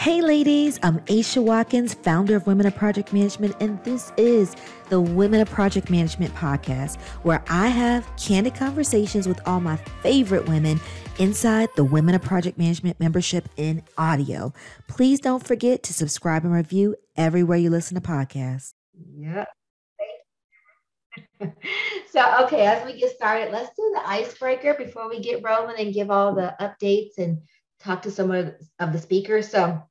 Hey, ladies, I'm Aisha Watkins, founder of Women of Project Management, and this is the Women of Project Management podcast, where I have candid conversations with all my favorite women inside the Women of Project Management membership in audio. Please don't forget to subscribe and review everywhere you listen to podcasts. Yeah. so, okay, as we get started, let's do the icebreaker before we get rolling and give all the updates and talk to some of, the speakers. So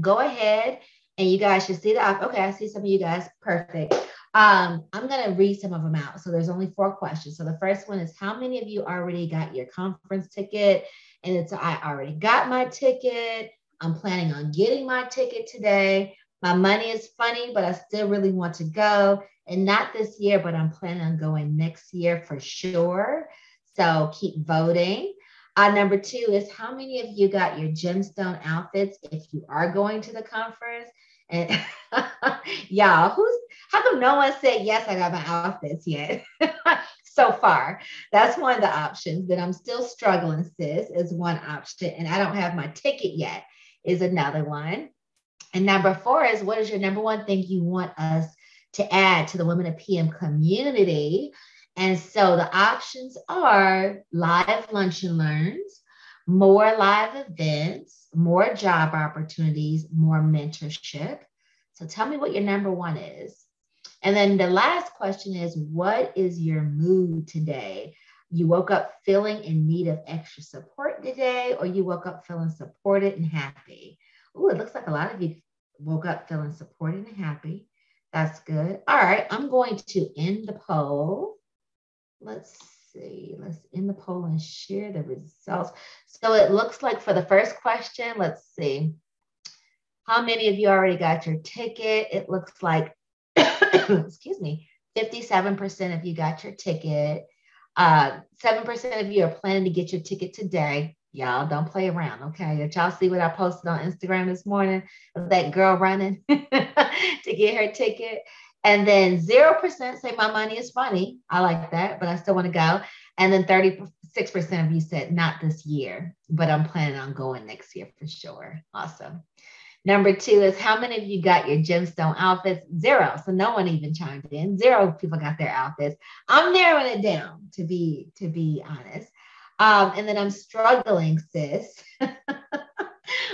go ahead and you guys should see the okay. I see some of you guys. Perfect. Um, I'm gonna read some of them out. So there's only four questions. So the first one is how many of you already got your conference ticket? And it's I already got my ticket. I'm planning on getting my ticket today. My money is funny, but I still really want to go. And not this year, but I'm planning on going next year for sure. So keep voting. Uh, number two is how many of you got your gemstone outfits if you are going to the conference? And y'all, who's how come no one said yes? I got my outfits yet so far. That's one of the options. That I'm still struggling, sis, is one option, and I don't have my ticket yet. Is another one. And number four is what is your number one thing you want us to add to the Women of PM community? And so the options are live lunch and learns, more live events, more job opportunities, more mentorship. So tell me what your number one is. And then the last question is what is your mood today? You woke up feeling in need of extra support today, or you woke up feeling supported and happy? Oh, it looks like a lot of you woke up feeling supported and happy. That's good. All right, I'm going to end the poll let's see, let's in the poll and share the results. So it looks like for the first question, let's see, how many of you already got your ticket? It looks like, excuse me, 57% of you got your ticket. Uh, 7% of you are planning to get your ticket today. Y'all don't play around, okay? Did y'all see what I posted on Instagram this morning that girl running to get her ticket? And then 0% say my money is funny. I like that, but I still want to go. And then 36% of you said not this year, but I'm planning on going next year for sure. Awesome. Number two is how many of you got your gemstone outfits? Zero. So no one even chimed in. Zero people got their outfits. I'm narrowing it down to be to be honest. Um, and then I'm struggling, sis.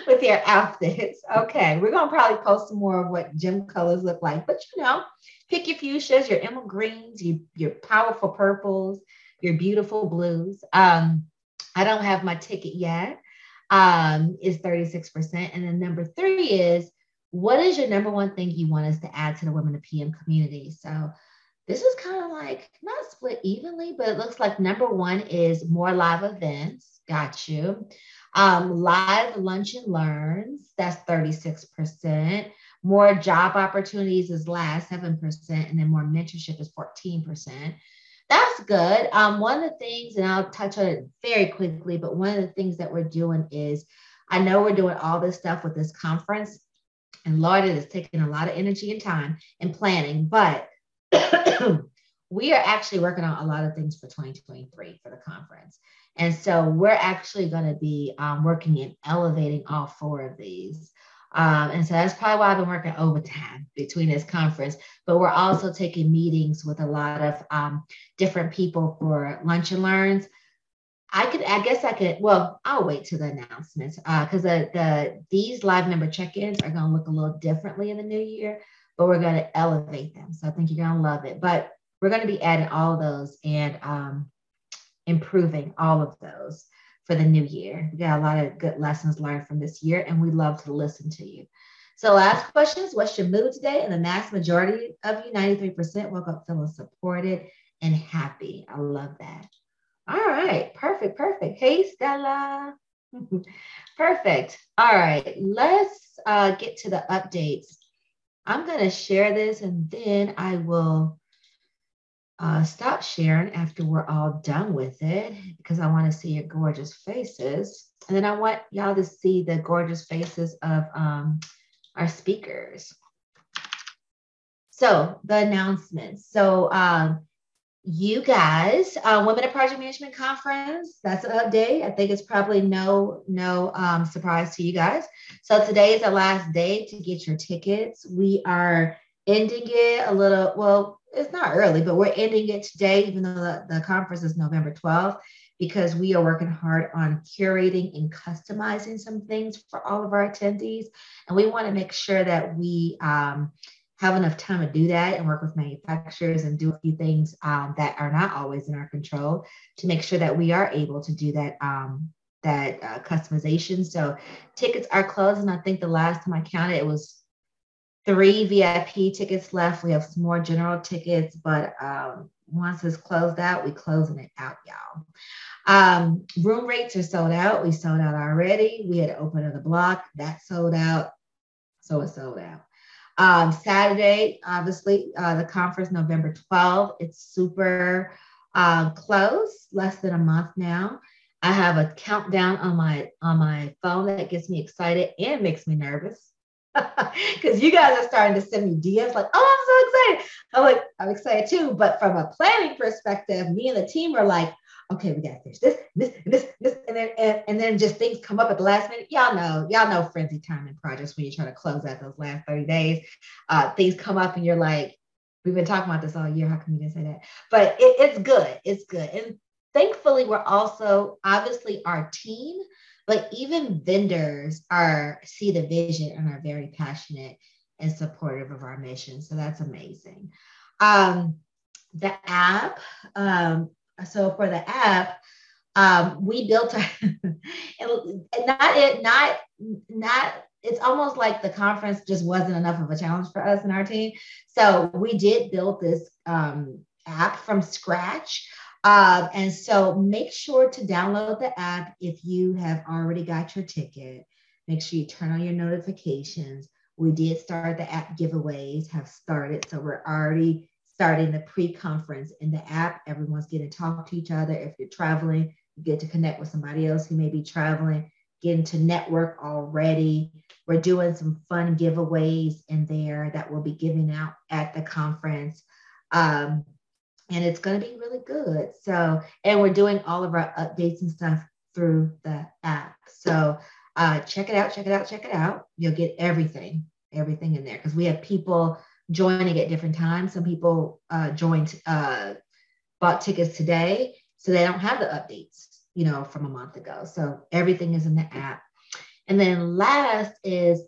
with your outfits. Okay, we're gonna probably post some more of what gym colors look like, but you know, pick your fuchsias, your emerald greens, your, your powerful purples, your beautiful blues. Um, I don't have my ticket yet. Um, is 36%. And then number three is what is your number one thing you want us to add to the Women of PM community? So this is kind of like not split evenly, but it looks like number one is more live events. Got you. Um, live lunch and learns, that's 36%. More job opportunities is last 7%, and then more mentorship is 14%. That's good. Um, one of the things, and I'll touch on it very quickly, but one of the things that we're doing is I know we're doing all this stuff with this conference, and Lord, it is taking a lot of energy and time and planning, but we are actually working on a lot of things for 2023 for the conference. And so we're actually going to be um, working in elevating all four of these. Um, and so that's probably why I've been working overtime between this conference. But we're also taking meetings with a lot of um, different people for lunch and learns. I could, I guess I could, well, I'll wait to the announcements because uh, the, the these live member check-ins are going to look a little differently in the new year, but we're going to elevate them. So I think you're going to love it. But we're going to be adding all of those and um, improving all of those for the new year. We got a lot of good lessons learned from this year, and we love to listen to you. So, last question is What's your mood today? And the mass majority of you, 93%, woke up feeling supported and happy. I love that. All right, perfect, perfect. Hey, Stella. perfect. All right, let's uh, get to the updates. I'm going to share this and then I will uh, stop sharing after we're all done with it because I want to see your gorgeous faces. And then I want y'all to see the gorgeous faces of um, our speakers. So the announcements. So um, you guys, uh, Women in Project Management Conference. That's an update. I think it's probably no no um, surprise to you guys. So today is the last day to get your tickets. We are ending it a little. Well, it's not early, but we're ending it today, even though the, the conference is November 12th, because we are working hard on curating and customizing some things for all of our attendees, and we want to make sure that we um, have enough time to do that and work with manufacturers and do a few things um, that are not always in our control to make sure that we are able to do that um, that uh, customization. So tickets are closed, and I think the last time I counted, it was three VIP tickets left. We have some more general tickets, but um, once it's closed out, we closing it out, y'all. Um, room rates are sold out. We sold out already. We had open the block that sold out, so it's sold out. Um, Saturday, obviously, uh, the conference, November 12th. It's super uh, close, less than a month now. I have a countdown on my on my phone that gets me excited and makes me nervous because you guys are starting to send me DMs like, "Oh, I'm so excited!" I'm like, "I'm excited too." But from a planning perspective, me and the team are like, okay, we gotta finish this, this, this, this, and then and, and then just things come up at the last minute. Y'all know, y'all know frenzy time in projects when you're trying to close out those last 30 days. Uh, things come up and you're like, we've been talking about this all year. How come you didn't say that? But it, it's good. It's good. And thankfully, we're also obviously our team, but even vendors are see the vision and are very passionate and supportive of our mission. So that's amazing. Um, the app, um, so for the app, um, we built a, not it, not, not, it's almost like the conference just wasn't enough of a challenge for us and our team. So we did build this um, app from scratch. Uh, and so make sure to download the app if you have already got your ticket. Make sure you turn on your notifications. We did start the app giveaways, have started. So we're already starting the pre-conference in the app. Everyone's getting to talk to each other. If you're traveling, you get to connect with somebody else who may be traveling, getting to network already. We're doing some fun giveaways in there that we'll be giving out at the conference. Um, and it's going to be really good. So, and we're doing all of our updates and stuff through the app. So, uh, check it out, check it out, check it out. You'll get everything, everything in there because we have people joining at different times. Some people uh, joined, uh, bought tickets today, so they don't have the updates, you know, from a month ago. So everything is in the app. And then last is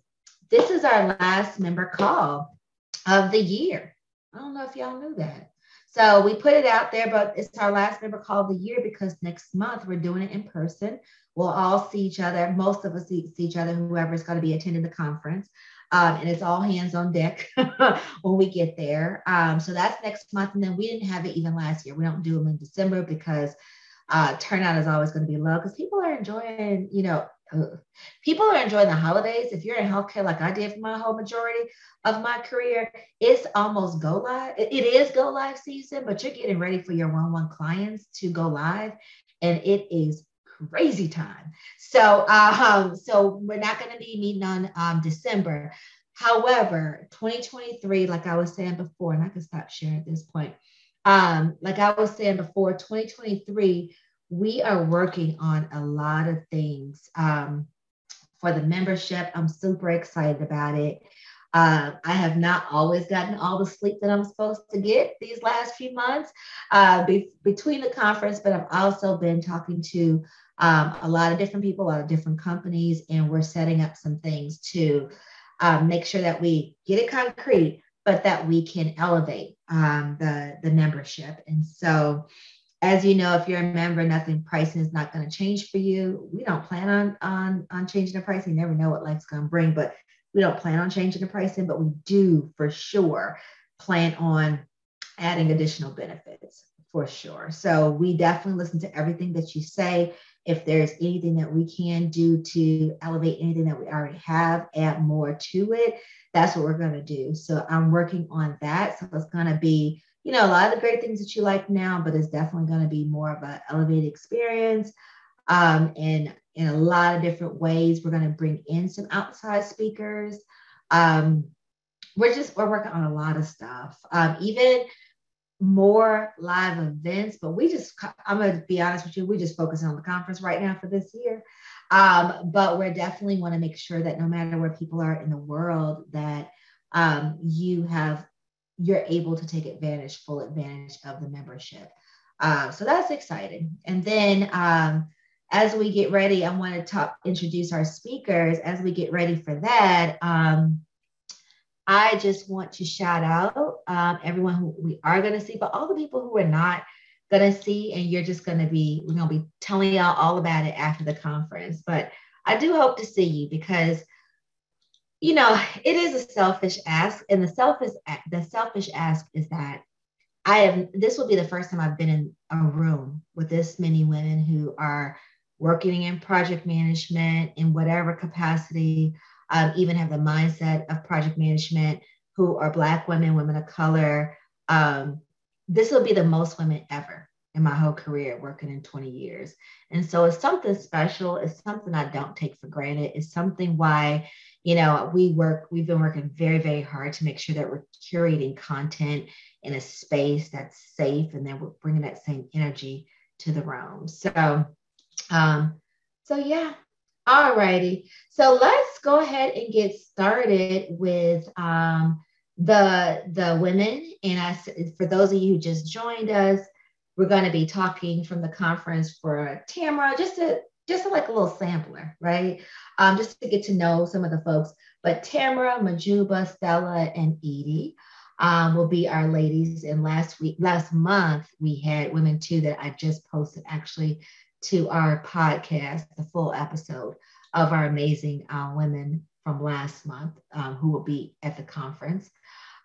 this is our last member call of the year. I don't know if y'all knew that. So we put it out there, but it's our last member call of the year because next month we're doing it in person. We'll all see each other. Most of us see, see each other, whoever's going to be attending the conference. Um, and it's all hands on deck when we get there. Um, so that's next month. And then we didn't have it even last year. We don't do them in December because uh, turnout is always going to be low because people are enjoying, you know, people are enjoying the holidays. If you're in healthcare like I did for my whole majority of my career, it's almost go live. it is go live season, but you're getting ready for your one-on-one clients to go live, and it is crazy time. So, um, so we're not going to be meeting on um, December. However, 2023, like I was saying before, and I can stop sharing at this point. Um, like I was saying before, 2023, we are working on a lot of things um, for the membership. I'm super excited about it. Uh, I have not always gotten all the sleep that I'm supposed to get these last few months uh, be- between the conference, but I've also been talking to um, a lot of different people, a lot of different companies, and we're setting up some things to um, make sure that we get it concrete, but that we can elevate um, the, the membership. And so, as you know, if you're a member, nothing pricing is not going to change for you. We don't plan on, on, on changing the pricing. You never know what life's going to bring, but we don't plan on changing the pricing, but we do for sure plan on adding additional benefits for sure. So we definitely listen to everything that you say. If there's anything that we can do to elevate anything that we already have, add more to it, that's what we're going to do. So I'm working on that. So it's going to be, you know, a lot of the great things that you like now, but it's definitely going to be more of an elevated experience. Um, and in a lot of different ways. We're going to bring in some outside speakers. Um, we're just we're working on a lot of stuff. Um, even more live events, but we just, I'm going to be honest with you, we just focus on the conference right now for this year. Um, but we definitely want to make sure that no matter where people are in the world, that um, you have, you're able to take advantage, full advantage of the membership. Uh, so that's exciting. And then um, as we get ready, I want to talk, introduce our speakers. As we get ready for that, um, I just want to shout out um, everyone who we are going to see, but all the people who are not going to see, and you're just going to be, we're going to be telling y'all all about it after the conference. But I do hope to see you because, you know, it is a selfish ask, and the selfish the selfish ask is that I have this will be the first time I've been in a room with this many women who are working in project management in whatever capacity, um, even have the mindset of project management, who are Black women, women of color. Um, this will be the most women ever in my whole career working in 20 years. And so it's something special. It's something I don't take for granted. It's something why, you know, we work, we've been working very, very hard to make sure that we're curating content in a space that's safe and then we're bringing that same energy to the room. So um, so yeah, all righty. So let's go ahead and get started with um, the the women. And as for those of you who just joined us, we're going to be talking from the conference for Tamara, just to just like a little sampler, right? Um, just to get to know some of the folks. But Tamara, Majuba, Stella, and Edie um, will be our ladies. And last week, last month, we had women too that I just posted actually to our podcast, the full episode of our amazing uh, women from last month um, who will be at the conference.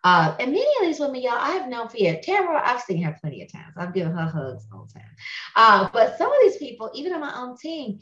Uh, and many of these women, y'all, I have known for years. Tamara, I've seen her plenty of times. I've given her hugs all the time. Uh, but some of these people, even on my own team,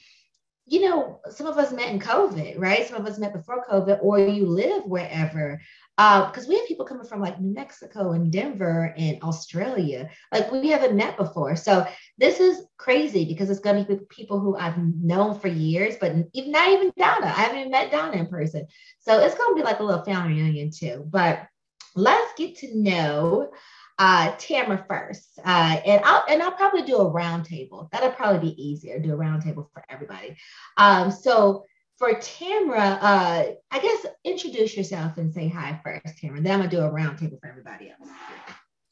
you know, some of us met in COVID, right? Some of us met before COVID, or you live wherever because uh, we have people coming from like New Mexico and Denver and Australia. Like we haven't met before. So this is crazy because it's going to be people who I've known for years, but even not even Donna. I haven't even met Donna in person. So it's going to be like a little family reunion too. But let's get to know uh, Tamara first, uh, and I'll and I'll probably do a roundtable. That'll probably be easier. Do a roundtable for everybody. Um, so for Tamara, uh, I guess introduce yourself and say hi first, Tamara. Then I'm gonna do a roundtable for everybody else.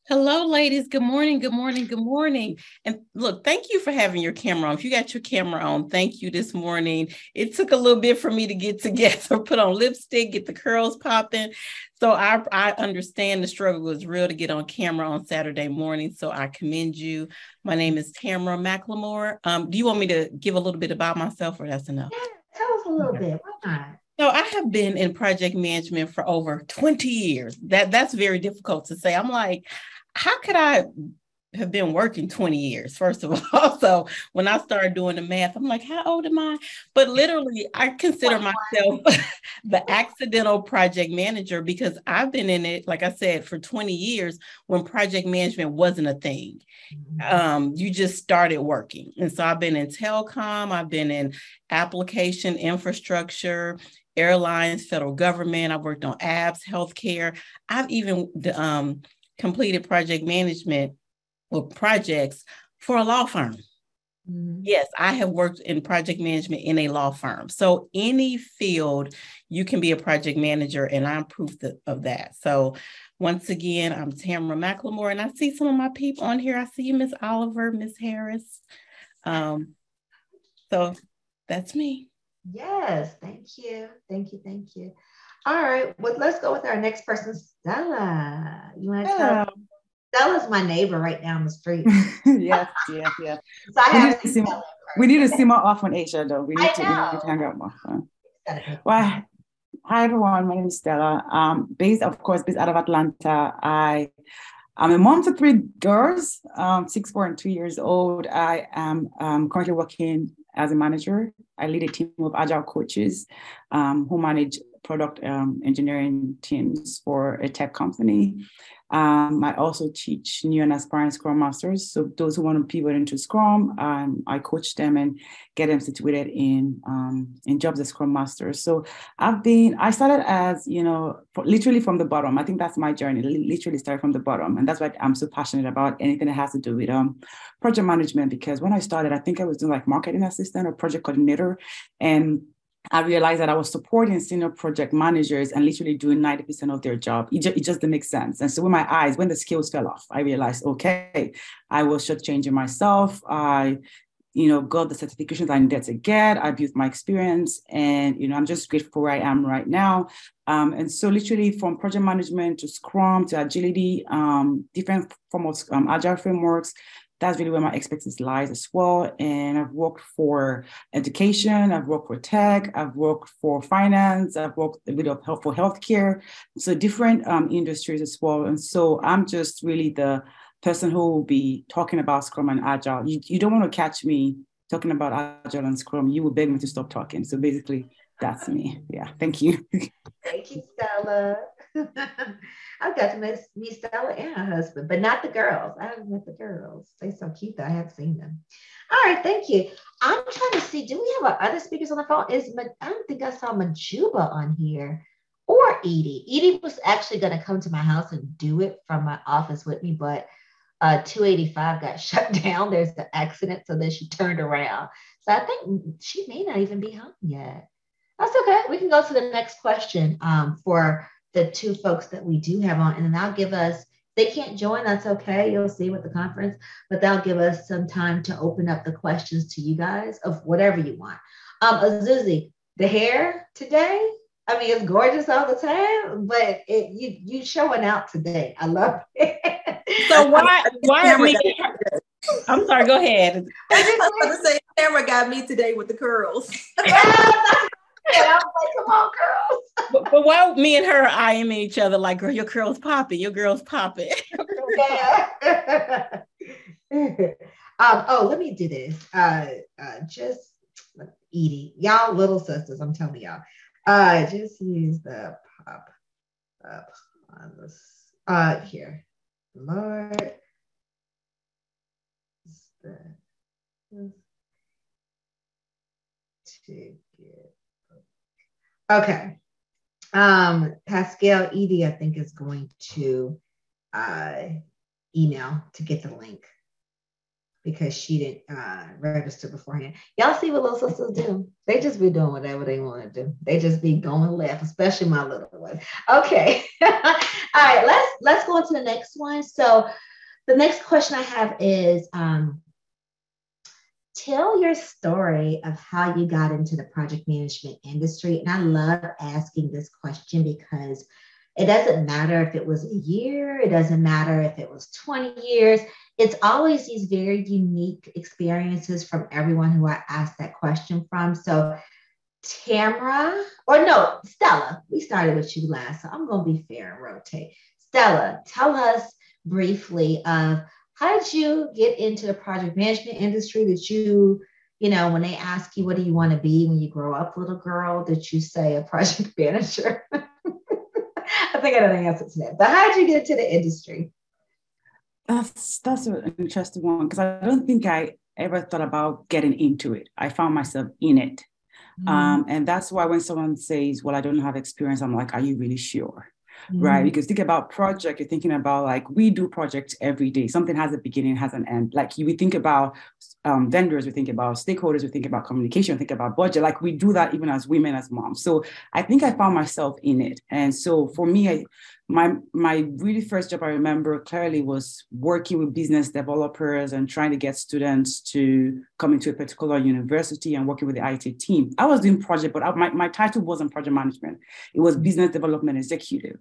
Hello, ladies. Good morning. Good morning. Good morning. And look, thank you for having your camera on. If you got your camera on, thank you this morning. It took a little bit for me to get together, put on lipstick, get the curls popping. So I, I understand the struggle was real to get on camera on Saturday morning. So I commend you. My name is Tamara McLemore. Um, do you want me to give a little bit about myself or that's enough? Yeah Tell us a little bit. Why not? So I have been in project management for over 20 years. That that's very difficult to say. I'm like, how could I have been working 20 years, first of all. So when I started doing the math, I'm like, how old am I? But literally, I consider myself the accidental project manager because I've been in it, like I said, for 20 years when project management wasn't a thing. Mm-hmm. Um, you just started working. And so I've been in telecom, I've been in application infrastructure, airlines, federal government. I've worked on apps, healthcare. I've even um, completed project management or projects for a law firm. Mm-hmm. Yes, I have worked in project management in a law firm. So, any field, you can be a project manager, and I'm proof of that. So, once again, I'm Tamara McLemore, and I see some of my people on here. I see you, Miss Oliver, Miss Harris. Um, so, that's me. Yes, thank you. Thank you. Thank you. All right, well, let's go with our next person, Stella. You want to tell Stella's my neighbor right down the street. yes, yes, yes. So I we, have need to see more, we need to see more often, Aisha, though. We need, to, we need to hang out more. Well, hi, everyone. My name is Stella. Um, based, of course, based out of Atlanta. I I'm a mom to three girls, um, six, four, and two years old. I am um, currently working as a manager. I lead a team of agile coaches um, who manage product um, engineering teams for a tech company. Um, I also teach new and aspiring Scrum Masters. So those who want to pivot into Scrum, um, I coach them and get them situated in um, in jobs as Scrum Masters. So I've been, I started as, you know, literally from the bottom. I think that's my journey, literally started from the bottom. And that's why I'm so passionate about anything that has to do with um, project management. Because when I started, I think I was doing like marketing assistant or project coordinator. And I realized that I was supporting senior project managers and literally doing 90% of their job. It just, it just didn't make sense. And so when my eyes, when the skills fell off, I realized, okay, I was shortchanging myself. I, you know, got the certifications I needed to get. I built my experience and, you know, I'm just grateful where I am right now. Um, and so literally from project management to Scrum to agility, um, different form of um, agile frameworks, that's really where my expertise lies as well. And I've worked for education, I've worked for tech, I've worked for finance, I've worked a bit of help for healthcare, so different um, industries as well. And so I'm just really the person who will be talking about Scrum and Agile. You, you don't want to catch me talking about Agile and Scrum. You will beg me to stop talking. So basically, that's me. Yeah. Thank you. Thank you, Stella. I've got to miss meet Stella and her husband, but not the girls. I haven't met the girls. They're so cute that I have seen them. All right, thank you. I'm trying to see, do we have other speakers on the phone? Is I don't think I saw Majuba on here or Edie. Edie was actually going to come to my house and do it from my office with me, but uh, 285 got shut down. There's an accident, so then she turned around. So I think she may not even be home yet. That's okay. We can go to the next question um, for the two folks that we do have on, and then I'll give us. They can't join. That's okay. You'll see with the conference, but that'll give us some time to open up the questions to you guys of whatever you want. Um, Azuzi, the hair today. I mean, it's gorgeous all the time, but it, you you showing out today. I love it. So why why are we? I'm sorry. Go ahead. I just want to say, camera got me today with the curls. And I was like, come on, girls. But, but why me and her are eyeing each other like, girl, your girl's popping, your girl's popping. yeah. um, oh, let me do this. Uh, uh, just Edie, y'all little sisters, I'm telling y'all. Uh, just use the pop up on this. Uh, here, Lord. Get Okay. Um, Pascal Edie, I think, is going to uh, email to get the link because she didn't uh, register beforehand. Y'all see what little sisters do? They just be doing whatever they want to do. They just be going left, especially my little one. Okay. All right, let's let's go on to the next one. So the next question I have is um, tell your story of how you got into the project management industry. And I love asking this question because it doesn't matter if it was a year, it doesn't matter if it was 20 years. It's always these very unique experiences from everyone who I asked that question from. So, Tamara, or no, Stella, we started with you last, so I'm going to be fair and rotate. Stella, tell us briefly of how did you get into the project management industry? Did you, you know, when they ask you what do you want to be when you grow up, little girl, did you say a project manager? I think I know the answer to that. But how did you get into the industry? That's that's an interesting one because I don't think I ever thought about getting into it. I found myself in it. Mm. Um, and that's why when someone says, Well, I don't have experience, I'm like, Are you really sure? Mm-hmm. right? Because think about project, you're thinking about like we do projects every day. Something has a beginning, has an end. Like you, we think about um, vendors, we think about stakeholders, we think about communication, we think about budget. Like we do that even as women, as moms. So I think I found myself in it. And so for me, I, my my really first job I remember clearly was working with business developers and trying to get students to come into a particular university and working with the IT team. I was doing project, but I, my, my title wasn't project management. It was business development executive.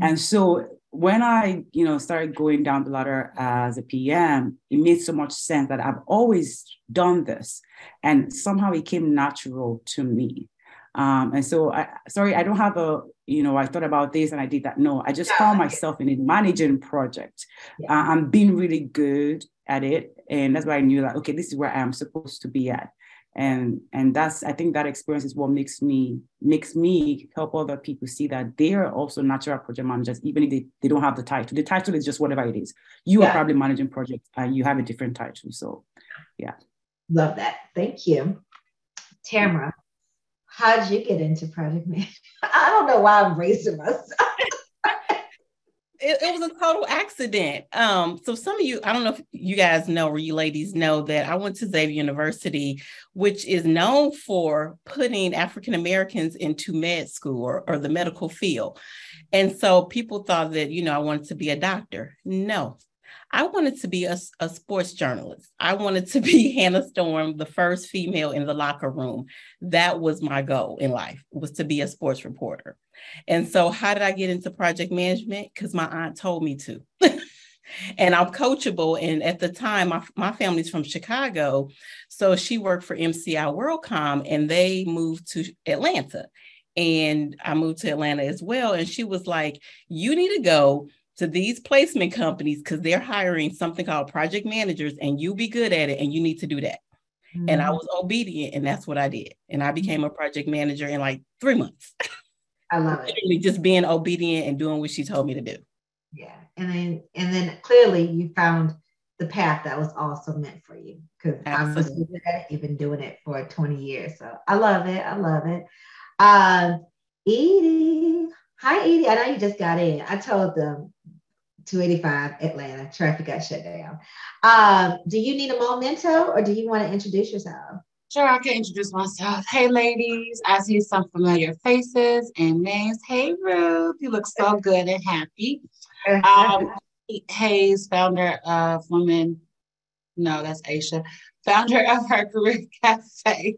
And so when I, you know, started going down the ladder as a PM, it made so much sense that I've always done this, and somehow it came natural to me. Um, and so, I, sorry, I don't have a, you know, I thought about this and I did that. No, I just found myself in a managing project. Yeah. Uh, I'm being really good at it, and that's why I knew that okay, this is where I am supposed to be at. And and that's i think that experience is what makes me makes me help other people see that they are also natural project managers even if they, they don't have the title. The title is just whatever it is. You yeah. are probably managing projects and you have a different title. So yeah. Love that. Thank you. Tamara how did you get into project management? I don't know why i'm raising myself it, it, was a total accident. Um, so some of you, I don't know if you guys know or you ladies know that I went to Xavier University, which is known for putting African Americans into med school or, or the medical field. And so people thought that, you know, I wanted to be a doctor. No, I wanted to be a, a, sports journalist. I wanted to be Hannah Storm, the first female in the locker room. That was my goal in life, was to be a sports reporter. And so, how did I get into project management? Because my aunt told me to. and I'm coachable. And at the time, my, my family's from Chicago. So she worked for MCI WorldCom and they moved to Atlanta. And I moved to Atlanta as well. And she was like, You need to go to these placement companies because they're hiring something called project managers and you be good at it and you need to do that. Mm-hmm. And I mm-hmm. was obedient and that's what I did. And I became a project manager in like three months. I love it. Literally just being obedient and doing what she told me to do. Yeah. And then and then clearly you found the path that was also meant for you because I was doing it, you've been doing it for 20 years. So I love it. I love it. Um, Edie. Hi, Edie. I know you just got in. I told them 285 Atlanta, traffic got shut down. Um, do you need a memento or do you want to introduce yourself? Sure, I can introduce myself. Hey, ladies, I see some familiar faces and names. Hey, Ruth, you look so good and happy. Um, Hayes, founder of Women, no, that's Aisha, founder of Her Career Cafe.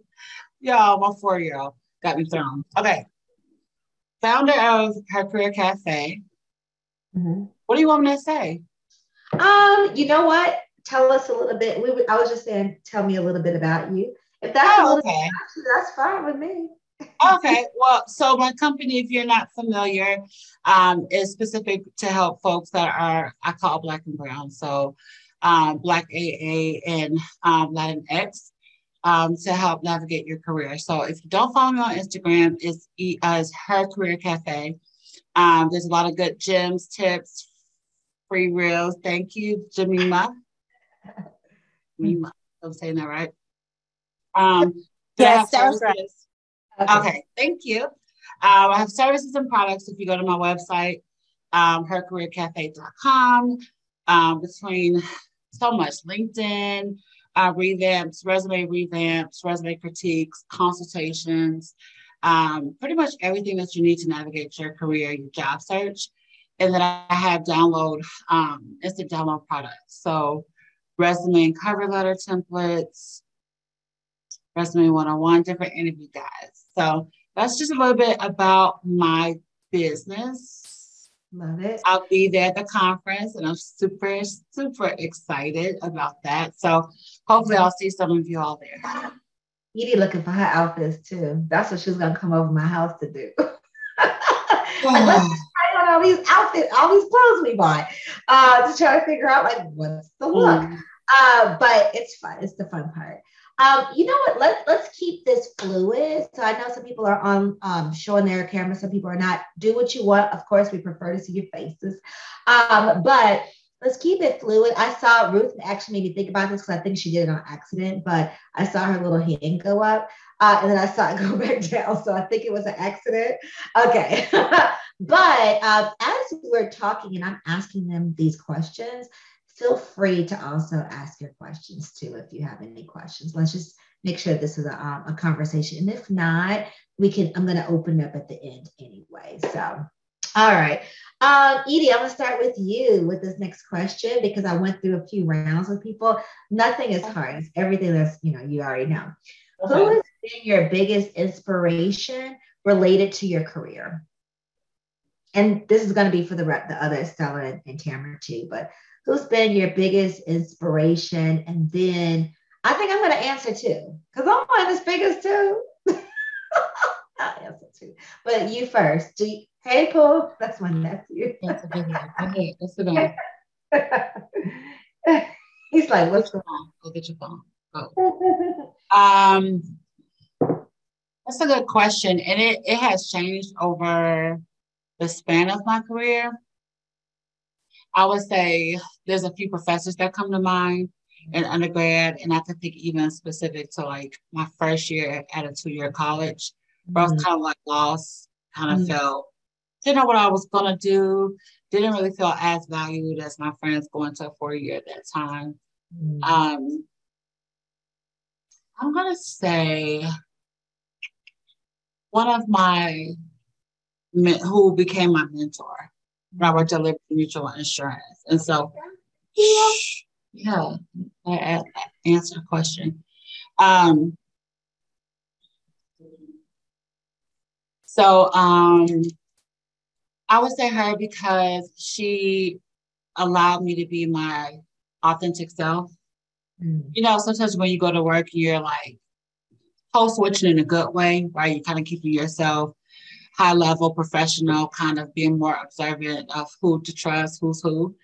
Y'all, my four year old got me thrown. Okay. Founder of Her Career Cafe. Mm-hmm. What do you want me to say? Um, you know what? Tell us a little bit. We, I was just saying, tell me a little bit about you. If that's oh, okay. that's fine with me. okay. Well, so my company, if you're not familiar, um, is specific to help folks that are I call Black and Brown. So um, Black AA and um, Latinx. Um, to help navigate your career. So if you don't follow me on Instagram, it's, uh, it's her career cafe. Um, there's a lot of good gems, tips, free reels. Thank you, Jamima. Jamima, I'm saying that right. Um, yes, right. Okay. okay. thank you. Um, I have services and products. If you go to my website, um, hercareercafe.com, um, between so much LinkedIn, uh, revamps, resume revamps, resume critiques, consultations, um, pretty much everything that you need to navigate your career, your job search. And then I have download, um, instant download products. So resume and cover letter templates, Resume 101, different interview guides. So that's just a little bit about my business. Love it. I'll be there at the conference and I'm super, super excited about that. So hopefully I'll see some of you all there. Edie looking for her outfits too. That's what she's gonna come over my house to do. let's try on all these outfits, all these clothes we bought, uh, to try to figure out like what's the look. Mm. Uh, but it's fun. It's the fun part. Um, you know what? Let, let's keep this fluid. So I know some people are on um, showing their camera, some people are not. Do what you want. Of course, we prefer to see your faces. Um, but let's keep it fluid. I saw Ruth actually made me think about this because I think she did it on accident, but I saw her little hand go up uh, and then I saw it go back down. So I think it was an accident. Okay. but um, as we're talking and I'm asking them these questions, feel free to also ask your questions too if you have any questions. Let's just make sure this is a, um, a conversation. And if not, we can, I'm going to open up at the end anyway. So, all right. Um, Edie, I'm going to start with you with this next question because I went through a few rounds with people. Nothing is hard. It's everything that's, you know, you already know. Okay. Who has been your biggest inspiration related to your career? And this is going to be for the, the other Stella and, and Tamara too, but who's been your biggest inspiration? And then I think I'm going to answer too, because I'm one as big as two. I'll answer too. But you first. You, hey, Paul. That's my nephew. That's a big one. let's sit down. He's like, what's going on? Go get your phone. Go. Um, that's a good question, and it it has changed over the span of my career. I would say there's a few professors that come to mind in undergrad, and I could think even specific to like my first year at a two year college, where mm-hmm. I was kind of like lost, kind of mm-hmm. felt didn't know what I was gonna do, didn't really feel as valued as my friends going to a four year at that time. Mm-hmm. Um, I'm gonna say one of my who became my mentor when I worked at Liberty Mutual Insurance, and so yeah, yeah, I, I answered a question. Um, so um, I would say her because she allowed me to be my authentic self. Mm. You know, sometimes when you go to work, you're like code switching in a good way, right? You're kind of keeping yourself high level, professional, kind of being more observant of who to trust, who's who.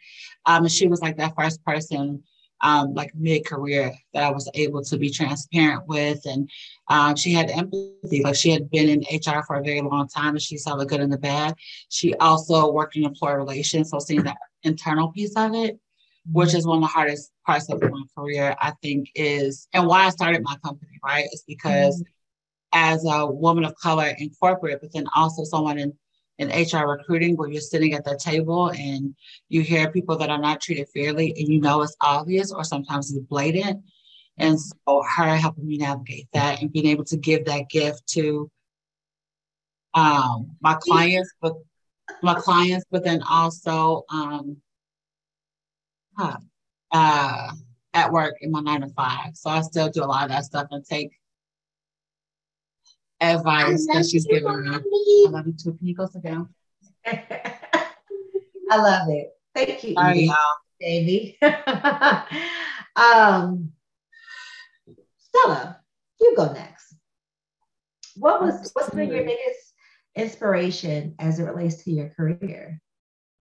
Um, and she was like that first person um, like mid career that I was able to be transparent with. And um, she had empathy, like she had been in HR for a very long time and she saw the good and the bad. She also worked in employee relations, so seeing that internal piece of it, which is one of the hardest parts of my career, I think is, and why I started my company, right? Is because mm-hmm. As a woman of color in corporate, but then also someone in in HR recruiting where you're sitting at that table and you hear people that are not treated fairly and you know it's obvious or sometimes it's blatant. And so her helping me navigate that and being able to give that gift to um, my clients, but my clients, but then also um, uh, at work in my nine to five. So I still do a lot of that stuff and take advice that she's giving me. I love you too. Can you go sit down? I love it. Thank you, Sorry, Davy. um, Stella, you go next. What was what's been your biggest inspiration as it relates to your career?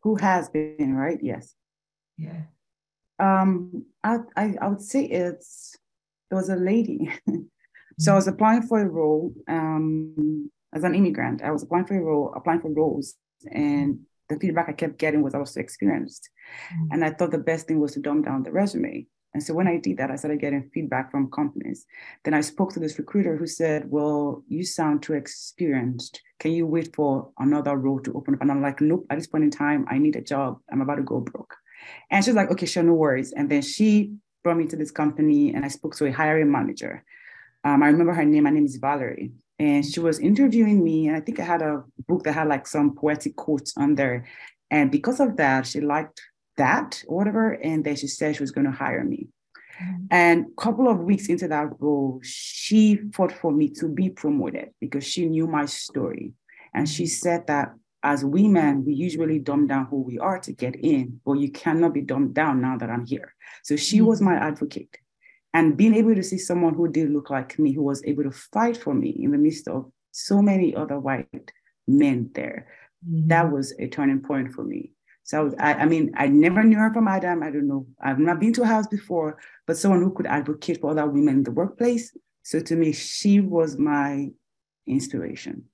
Who has been right? Yes. Yeah. Um, I I, I would say it's there was a lady So I was applying for a role um, as an immigrant. I was applying for a role, applying for roles, and the feedback I kept getting was I was too experienced. Mm-hmm. And I thought the best thing was to dumb down the resume. And so when I did that, I started getting feedback from companies. Then I spoke to this recruiter who said, Well, you sound too experienced. Can you wait for another role to open up? And I'm like, Nope, at this point in time, I need a job. I'm about to go broke. And she's like, Okay, sure, no worries. And then she brought me to this company and I spoke to a hiring manager um, I remember her name. My name is Valerie. And she was interviewing me. And I think I had a book that had like some poetic quotes on there. And because of that, she liked that or whatever. And then she said she was going to hire me. Mm-hmm. And a couple of weeks into that role, she fought for me to be promoted because she knew my story. And she mm-hmm. said that as women, we usually dumb down who we are to get in, but you cannot be dumbed down now that I'm here. So she mm-hmm. was my advocate and being able to see someone who did look like me who was able to fight for me in the midst of so many other white men there mm-hmm. that was a turning point for me. So I, I, mean i never knew her from adam. I don't know. I've not been to a house before but someone who could advocate for other women in the workplace. So to me she was my inspiration.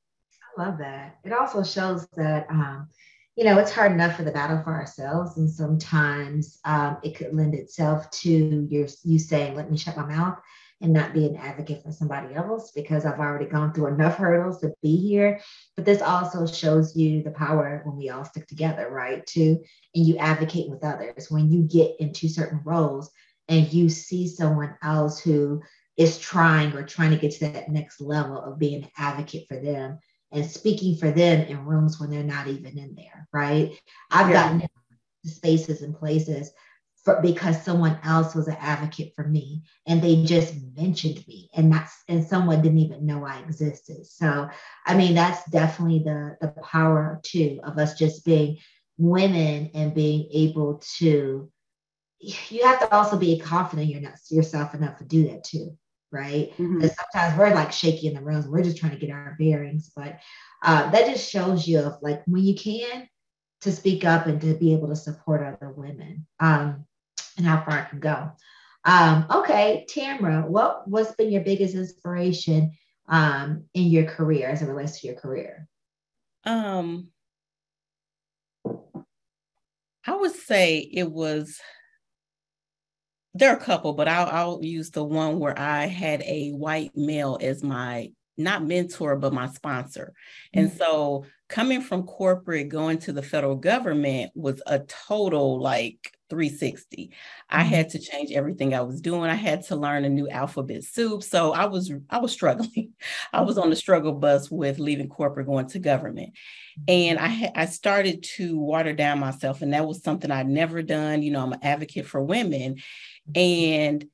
I love that. It also shows that um, you know, it's hard enough for the battle for ourselves, and sometimes um, it could lend itself to your you saying, "Let me shut my mouth," and not be an advocate for somebody else because I've already gone through enough hurdles to be here. But this also shows you the power when we all stick together, right? Too, and you advocate with others when you get into certain roles and you see someone else who is trying or trying to get to that next level of being an advocate for them and speaking for them in rooms when they're not even in there, right? I've yeah. gotten spaces and places for, because someone else was an advocate for me and they just mentioned me and that's and someone didn't even know I existed. So I mean that's definitely the the power too of us just being women and being able to you have to also be confident not yourself enough to do that too right? Mm-hmm. Sometimes we're like shaky in the rooms, we're just trying to get our bearings. But uh, that just shows you of like when you can to speak up and to be able to support other women um, and how far it can go. Um, okay, Tamra, what what's been your biggest inspiration um, in your career as it relates to your career? Um, I would say it was. There are a couple, but I'll, I'll use the one where I had a white male as my not mentor, but my sponsor. Mm-hmm. And so coming from corporate, going to the federal government was a total like 360. I mm-hmm. had to change everything I was doing. I had to learn a new alphabet soup. So I was I was struggling. I was on the struggle bus with leaving corporate going to government. And I ha- I started to water down myself and that was something I'd never done. You know, I'm an advocate for women and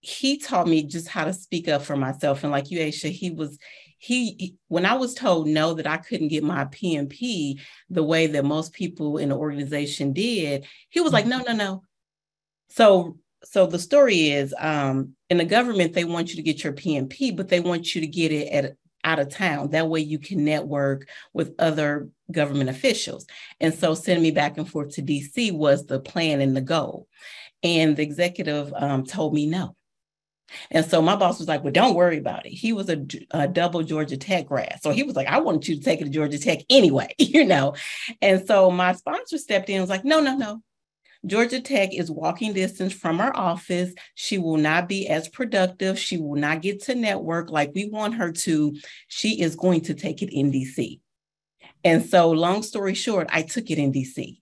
he taught me just how to speak up for myself. And like you, Aisha, he was he when I was told no that I couldn't get my PMP the way that most people in the organization did, he was like, no, no, no. So so the story is um, in the government they want you to get your PMP, but they want you to get it at out of town. That way you can network with other government officials. And so sending me back and forth to DC was the plan and the goal. And the executive um, told me no. And so my boss was like, well, don't worry about it. He was a, a, double Georgia Tech grad. So he was like, I wanted you to take it to Georgia Tech anyway, you know? And so my sponsor stepped in and was like, no, no, no. Georgia Tech is walking distance from our office. She will not be as productive. She will not get to network like we want her to. She is going to take it in DC. And so, long story short, I took it in DC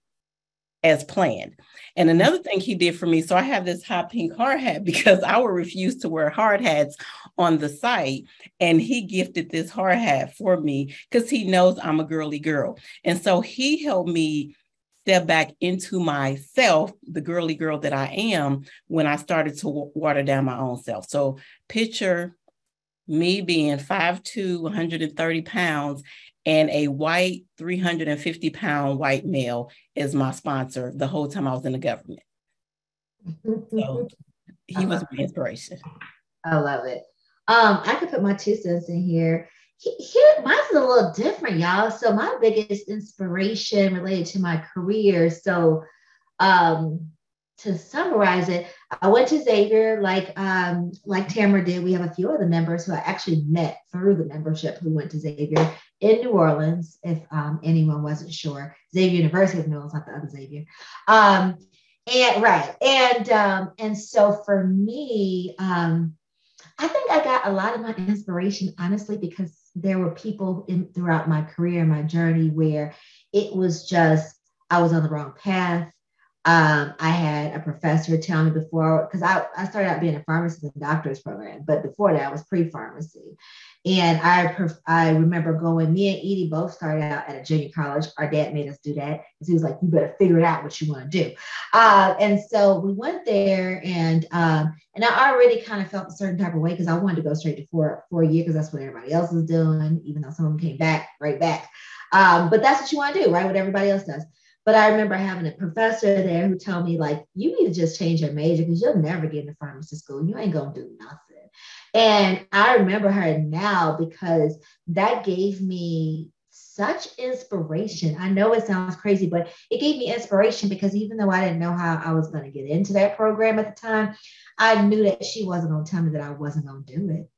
as planned. And mm-hmm. another thing he did for me, so I have this hot pink hard hat because I would refuse to wear hard hats on the site. And he gifted this hard hat for me because he knows I'm a girly girl. And so he helped me step back into myself, the girly girl that I am, when I started to w- water down my own self. So picture me being 5'2, 130 pounds, and a white 350 pound white male is my sponsor the whole time I was in the government. So he was my inspiration. I love it. Um, I could put my two cents in here. Here, mine's a little different, y'all. So my biggest inspiration related to my career. So um, to summarize it, I went to Xavier like um, like Tamara did. We have a few other members who I actually met through the membership who went to Xavier in New Orleans, if um, anyone wasn't sure. Xavier University of New Orleans, not the other Xavier. Um, and right, and um, and so for me, um, I think I got a lot of my inspiration honestly because there were people in throughout my career, my journey, where it was just I was on the wrong path. Um, I had a professor tell me before, because I, I started out being a pharmacist in the doctor's program, but before that I was pre-pharmacy. And I I remember going, me and Edie both started out at a junior college. Our dad made us do that because he was like, you better figure it out what you want to do. Uh, and so we went there and um, and I already kind of felt a certain type of way because I wanted to go straight to four, four year because that's what everybody else was doing, even though some of them came back right back. Um, but that's what you want to do, right? What everybody else does. But I remember having a professor there who told me, like, you need to just change your major because you'll never get into pharmacy school. You ain't gonna do nothing. And I remember her now because that gave me such inspiration. I know it sounds crazy, but it gave me inspiration because even though I didn't know how I was going to get into that program at the time, I knew that she wasn't going to tell me that I wasn't going to do it.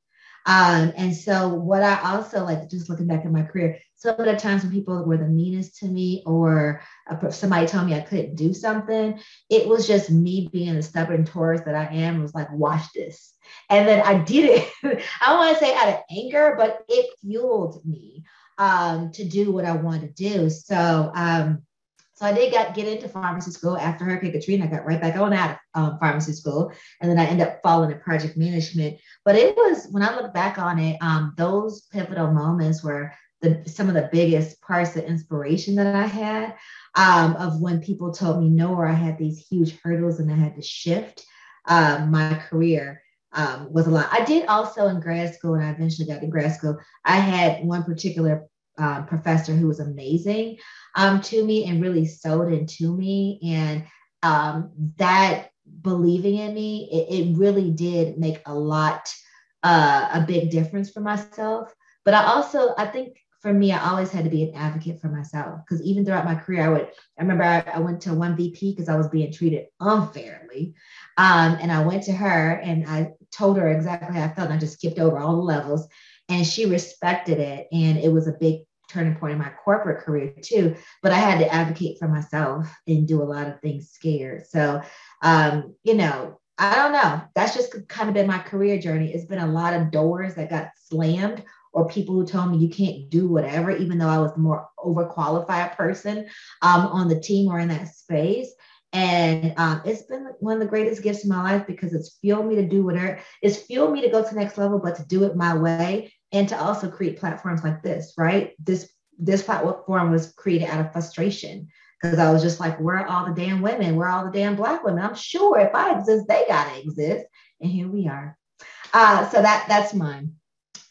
Um, and so, what I also like, just looking back at my career, some of the times when people were the meanest to me, or somebody told me I couldn't do something, it was just me being the stubborn Taurus that I am. Was like, watch this, and then I did it. I don't want to say out of anger, but it fueled me um, to do what I wanted to do. So. Um, so I did get, get into pharmacy school after Hurricane Katrina. I got right back on out of um, pharmacy school, and then I ended up falling in project management. But it was when I look back on it, um, those pivotal moments were the some of the biggest parts of inspiration that I had um, of when people told me no, or I had these huge hurdles and I had to shift uh, my career. Um, was a lot. I did also in grad school, and I eventually got to grad school. I had one particular uh, professor who was amazing um, to me and really sewed into me. And um, that believing in me, it, it, really did make a lot, uh, a big difference for myself. But I also, I think for me, I always had to be an advocate for myself because even throughout my career, I would. I remember I, I went to one VP because I was being treated unfairly, um, and I went to her and I told her exactly how I felt. And I just skipped over all the levels, and she respected it, and it was a big turning point in my corporate career too. But I had to advocate for myself and do a lot of things scared. So, um, you know, I don't know. That's just kind of been my career journey. It's been a lot of doors that got slammed or people who told me you can't do whatever, even though I was the more overqualified person um, on the team or in that space. And um, it's been one of the greatest gifts in my life because it's fueled me to do whatever, it's fueled me to go to the next level, but to do it my way and to also create platforms like this, right? This this platform was created out of frustration because I was just like, where are all the damn women? Where are all the damn black women? I'm sure if I exist, they gotta exist. And here we are. Uh, so that that's mine.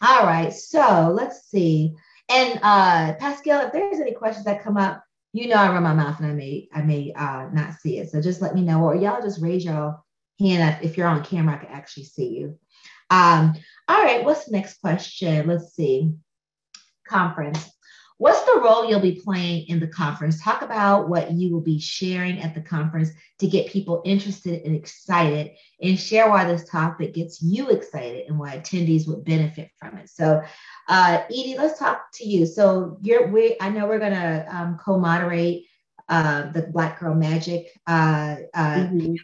All right, so let's see. And uh, Pascal, if there's any questions that come up, you know I run my mouth and I may I may uh, not see it. So just let me know, or y'all just raise your hand if you're on camera, I can actually see you. Um, all right, what's the next question? Let's see. Conference. What's the role you'll be playing in the conference? Talk about what you will be sharing at the conference to get people interested and excited, and share why this topic gets you excited and why attendees would benefit from it. So, uh, Edie, let's talk to you. So, you're we I know we're gonna um, co-moderate uh, the Black Girl Magic uh, uh mm-hmm.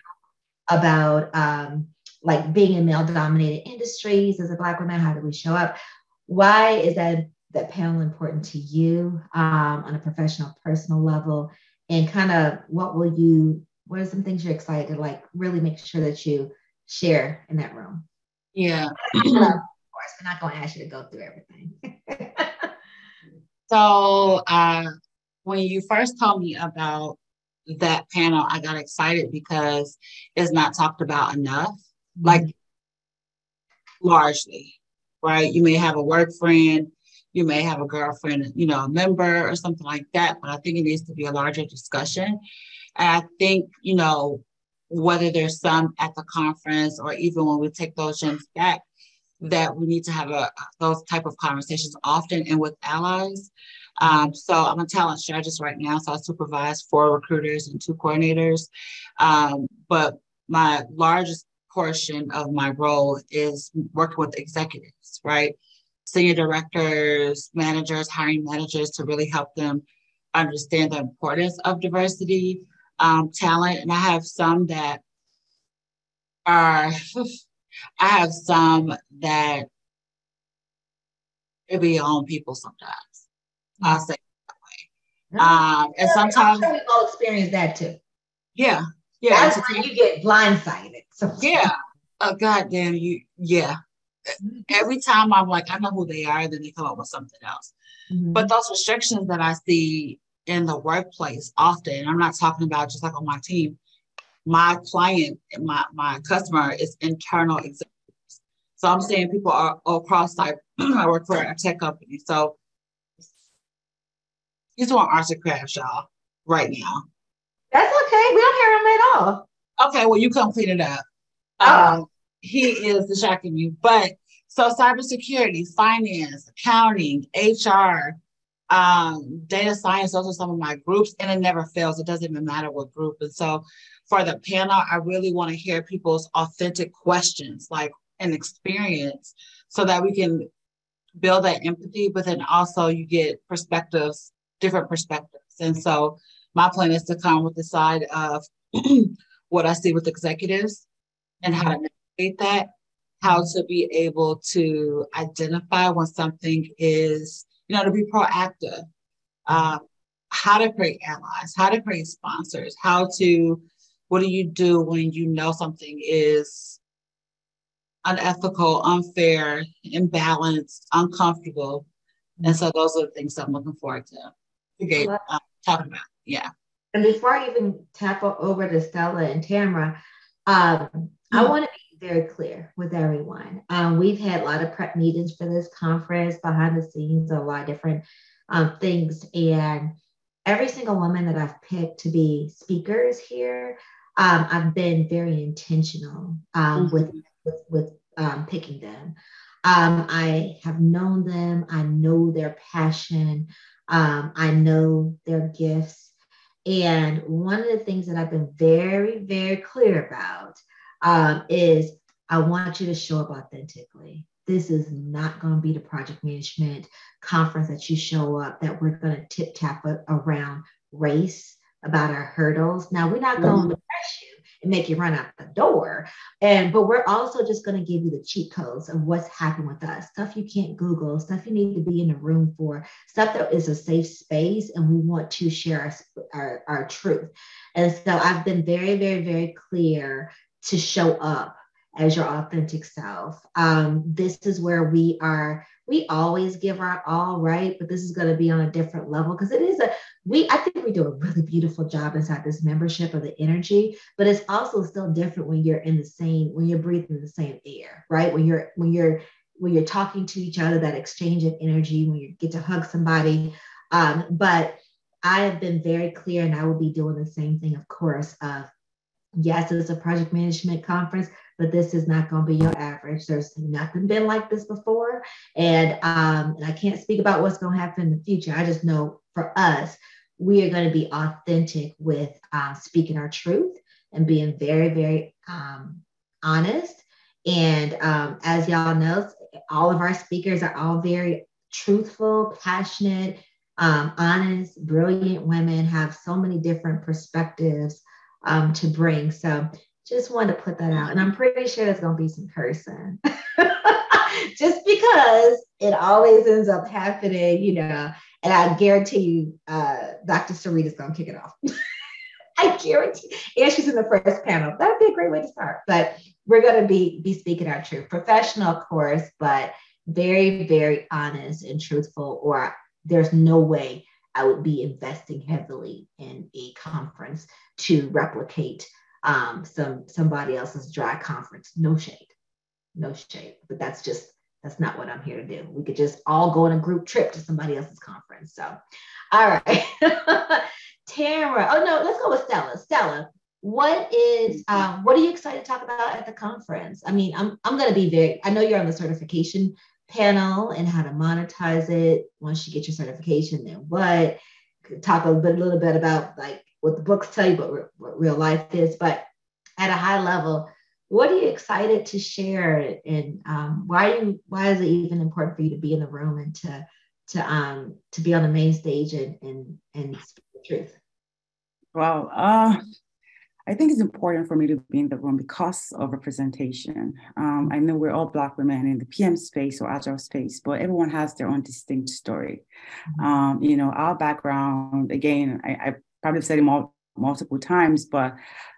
about um, like being in male-dominated industries as a Black woman. How do we show up? Why is that that panel important to you um, on a professional, personal level? And kind of what will you, what are some things you're excited to like really make sure that you share in that room? Yeah. of course, we're not going to ask you to go through everything. so, uh, when you first told me about that panel, I got excited because it's not talked about enough. Like largely, right? You may have a work friend you may have a girlfriend, you know, a member or something like that, but I think it needs to be a larger discussion. And I think, you know, whether there's some at the conference or even when we take those gems back, that we need to have a those type of conversations often and with allies. Um, so I'm a talent strategist right now, so I supervise four recruiters and two coordinators. Um, but my largest portion of my role is working with executives, right? senior directors, managers, hiring managers to really help them understand the importance of diversity, um, talent. And I have some that are, I have some that it be on people sometimes. Mm-hmm. I'll say that way. Um, and sometimes we all experience that too. Yeah. Yeah. That's when you get blindsided. So yeah. Oh, God damn you. Yeah every time I'm like, I know who they are, then they come up with something else. Mm-hmm. But those restrictions that I see in the workplace often, I'm not talking about just like on my team, my client, my my customer is internal executives. So I'm saying people are across like I work for a tech company. So he's doing arts and crafts, y'all, right now. That's okay. We don't hear him at all. Okay, well, you come clean it up. Oh. Um, he is distracting you. But so cybersecurity, finance, accounting, HR, um, data science, those are some of my groups, and it never fails. It doesn't even matter what group. And so for the panel, I really want to hear people's authentic questions, like an experience, so that we can build that empathy, but then also you get perspectives, different perspectives. And so my plan is to come with the side of what I see with executives and how to navigate that, how to be able to identify when something is, you know, to be proactive, uh, how to create allies, how to create sponsors, how to, what do you do when you know something is unethical, unfair, imbalanced, uncomfortable. And so those are the things I'm looking forward to, to get, uh, talking about. Yeah. And before I even tap over to Stella and Tamara, um, mm-hmm. I want to be very clear with everyone. Um, we've had a lot of prep meetings for this conference, behind the scenes, a lot of different um, things. And every single woman that I've picked to be speakers here, um, I've been very intentional um, mm-hmm. with, with, with um, picking them. Um, I have known them. I know their passion. Um, I know their gifts. And one of the things that I've been very, very clear about um, is I want you to show up authentically. This is not going to be the project management conference that you show up that we're going to tip tap around race, about our hurdles. Now, we're not going to and make you run out the door. And but we're also just going to give you the cheat codes of what's happened with us. Stuff you can't Google, stuff you need to be in a room for, stuff that is a safe space, and we want to share our, our, our truth. And so I've been very, very, very clear to show up as your authentic self. Um, this is where we are. We always give our all, right? But this is going to be on a different level because it is a we. I think we do a really beautiful job inside this membership of the energy, but it's also still different when you're in the same when you're breathing the same air, right? When you're when you're when you're talking to each other, that exchange of energy, when you get to hug somebody. Um, but I have been very clear, and I will be doing the same thing, of course. Of yes, it's a project management conference, but this is not going to be your average. There's nothing been like this before. And, um, and I can't speak about what's going to happen in the future. I just know for us, we are going to be authentic with uh, speaking our truth and being very, very um, honest. And um, as y'all know, all of our speakers are all very truthful, passionate, um, honest, brilliant women, have so many different perspectives um, to bring. So just wanted to put that out. And I'm pretty sure there's going to be some cursing. just because it always ends up happening, you know. And I guarantee you, uh, Dr. Sarita's going to kick it off. I guarantee. And she's in the first panel. That'd be a great way to start. But we're going to be be speaking our truth, professional, of course, but very, very honest and truthful. Or there's no way I would be investing heavily in a conference to replicate um, some somebody else's dry conference. No shade, no shade. But that's just that's not what I'm here to do. We could just all go on a group trip to somebody else's conference. So, all right, Tamara. Oh no, let's go with Stella. Stella, what is um, what are you excited to talk about at the conference? I mean, I'm I'm going to be very. I know you're on the certification panel and how to monetize it once you get your certification. Then what? Talk a, bit, a little bit about like what the books tell you, but what real life is. But at a high level, what are you excited to share, and um, why you why is it even important for you to be in the room and to to um to be on the main stage and and and speak the truth? Well, uh, I think it's important for me to be in the room because of representation. Um, I know we're all Black women in the PM space or agile space, but everyone has their own distinct story. Mm-hmm. Um, you know, our background, again, I, I probably said it more, multiple times, but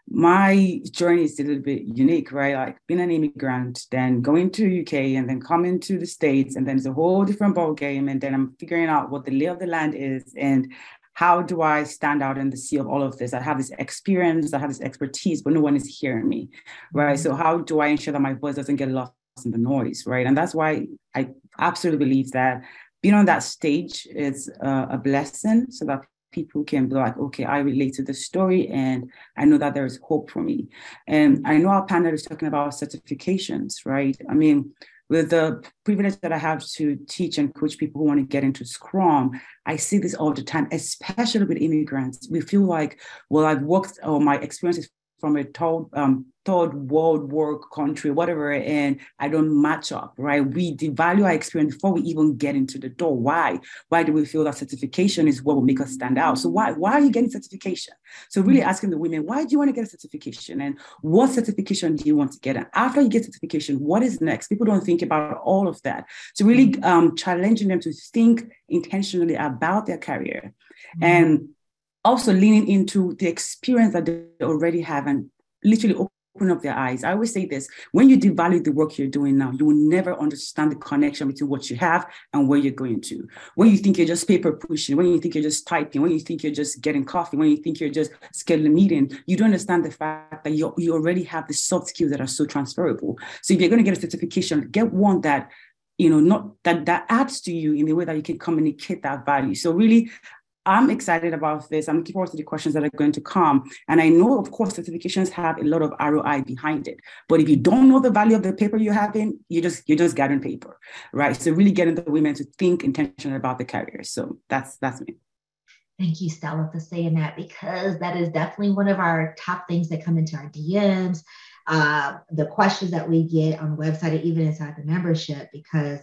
my journey is a little bit unique, right? Like being an immigrant, then going to UK and then coming to the States, and then it's a whole different ball game. And then I'm figuring out what the lay of the land is and how do I stand out in the sea of all of this? I have this experience, I have this expertise, but no one is hearing me, right? Mm-hmm. So how do I ensure that my voice doesn't get lost in the noise, right? And that's why I absolutely believe that being on that stage is uh, a blessing so that people can be like, okay, I relate to the story and I know that there is hope for me. And I know our panel is talking about certifications, right? I mean, with the privilege that I have to teach and coach people who want to get into Scrum, I see this all the time, especially with immigrants. We feel like, well, I've worked, or my experience is from a third, um, third world war country, whatever, and I don't match up, right? We devalue our experience before we even get into the door. Why? Why do we feel that certification is what will make us stand out? So why, why are you getting certification? So really asking the women, why do you want to get a certification? And what certification do you want to get? And after you get certification, what is next? People don't think about all of that. So really um, challenging them to think intentionally about their career. Mm-hmm. And also leaning into the experience that they already have and literally open up their eyes. I always say this when you devalue the work you're doing now, you will never understand the connection between what you have and where you're going to. When you think you're just paper pushing, when you think you're just typing, when you think you're just getting coffee, when you think you're just scheduling a meeting, you don't understand the fact that you, you already have the soft skills that are so transferable. So if you're going to get a certification, get one that you know not that that adds to you in the way that you can communicate that value so really I'm excited about this. I'm looking forward to the questions that are going to come. And I know, of course, certifications have a lot of ROI behind it. But if you don't know the value of the paper you're having, you just you're just gathering paper, right? So really getting the women to think intentionally about the career. So that's that's me. Thank you, Stella, for saying that because that is definitely one of our top things that come into our DMs. Uh, the questions that we get on the website, even inside the membership, because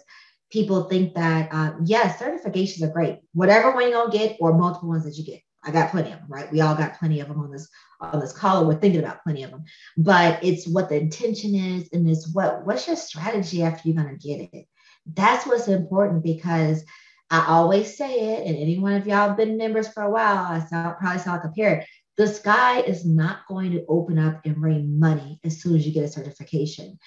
people think that um, yes, certifications are great. Whatever one you're gonna get, or multiple ones that you get. I got plenty of them, right? We all got plenty of them on this on this call. We're thinking about plenty of them, but it's what the intention is, and it's what what's your strategy after you're gonna get it. That's what's important because I always say it, and any one of y'all have been members for a while, I probably sound like a parrot. The sky is not going to open up and rain money as soon as you get a certification.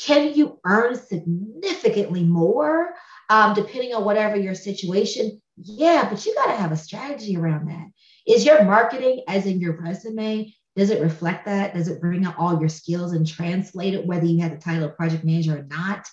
Can you earn significantly more um, depending on whatever your situation? Yeah, but you got to have a strategy around that. Is your marketing, as in your resume, does it reflect that? Does it bring out all your skills and translate it, whether you have the title of project manager or not?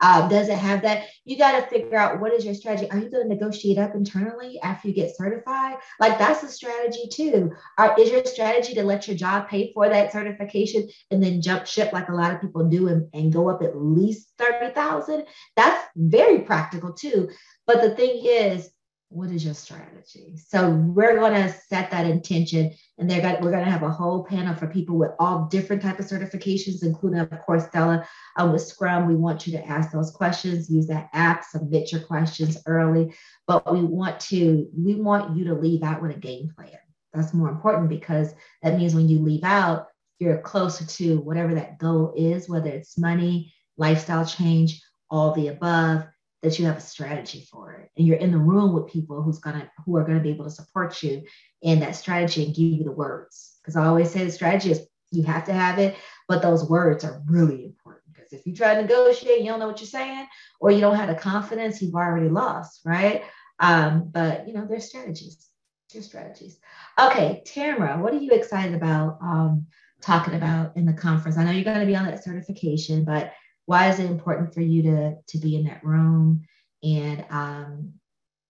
Um, does it have that? You got to figure out what is your strategy. Are you going to negotiate up internally after you get certified? Like that's a strategy too. Are, is your strategy to let your job pay for that certification and then jump ship like a lot of people do and, and go up at least 30,000? That's very practical too. But the thing is, what is your strategy? So we're going to set that intention, and they're going we're going to have a whole panel for people with all different type of certifications, including of course Stella uh, with Scrum. We want you to ask those questions, use that app, submit your questions early, but we want to we want you to leave out with a game plan. That's more important because that means when you leave out, you're closer to whatever that goal is, whether it's money, lifestyle change, all the above that you have a strategy for it. And you're in the room with people who's gonna who are gonna be able to support you in that strategy and give you the words. Because i always say the strategy is you have to have it but those words are really important. Because if you try to negotiate you don't know what you're saying or you don't have the confidence you've already lost right? Um, but you know there's strategies. There's strategies. Okay tamara what are you excited about um, talking about in the conference? I know you're going to be on that certification but why is it important for you to to be in that room? And um,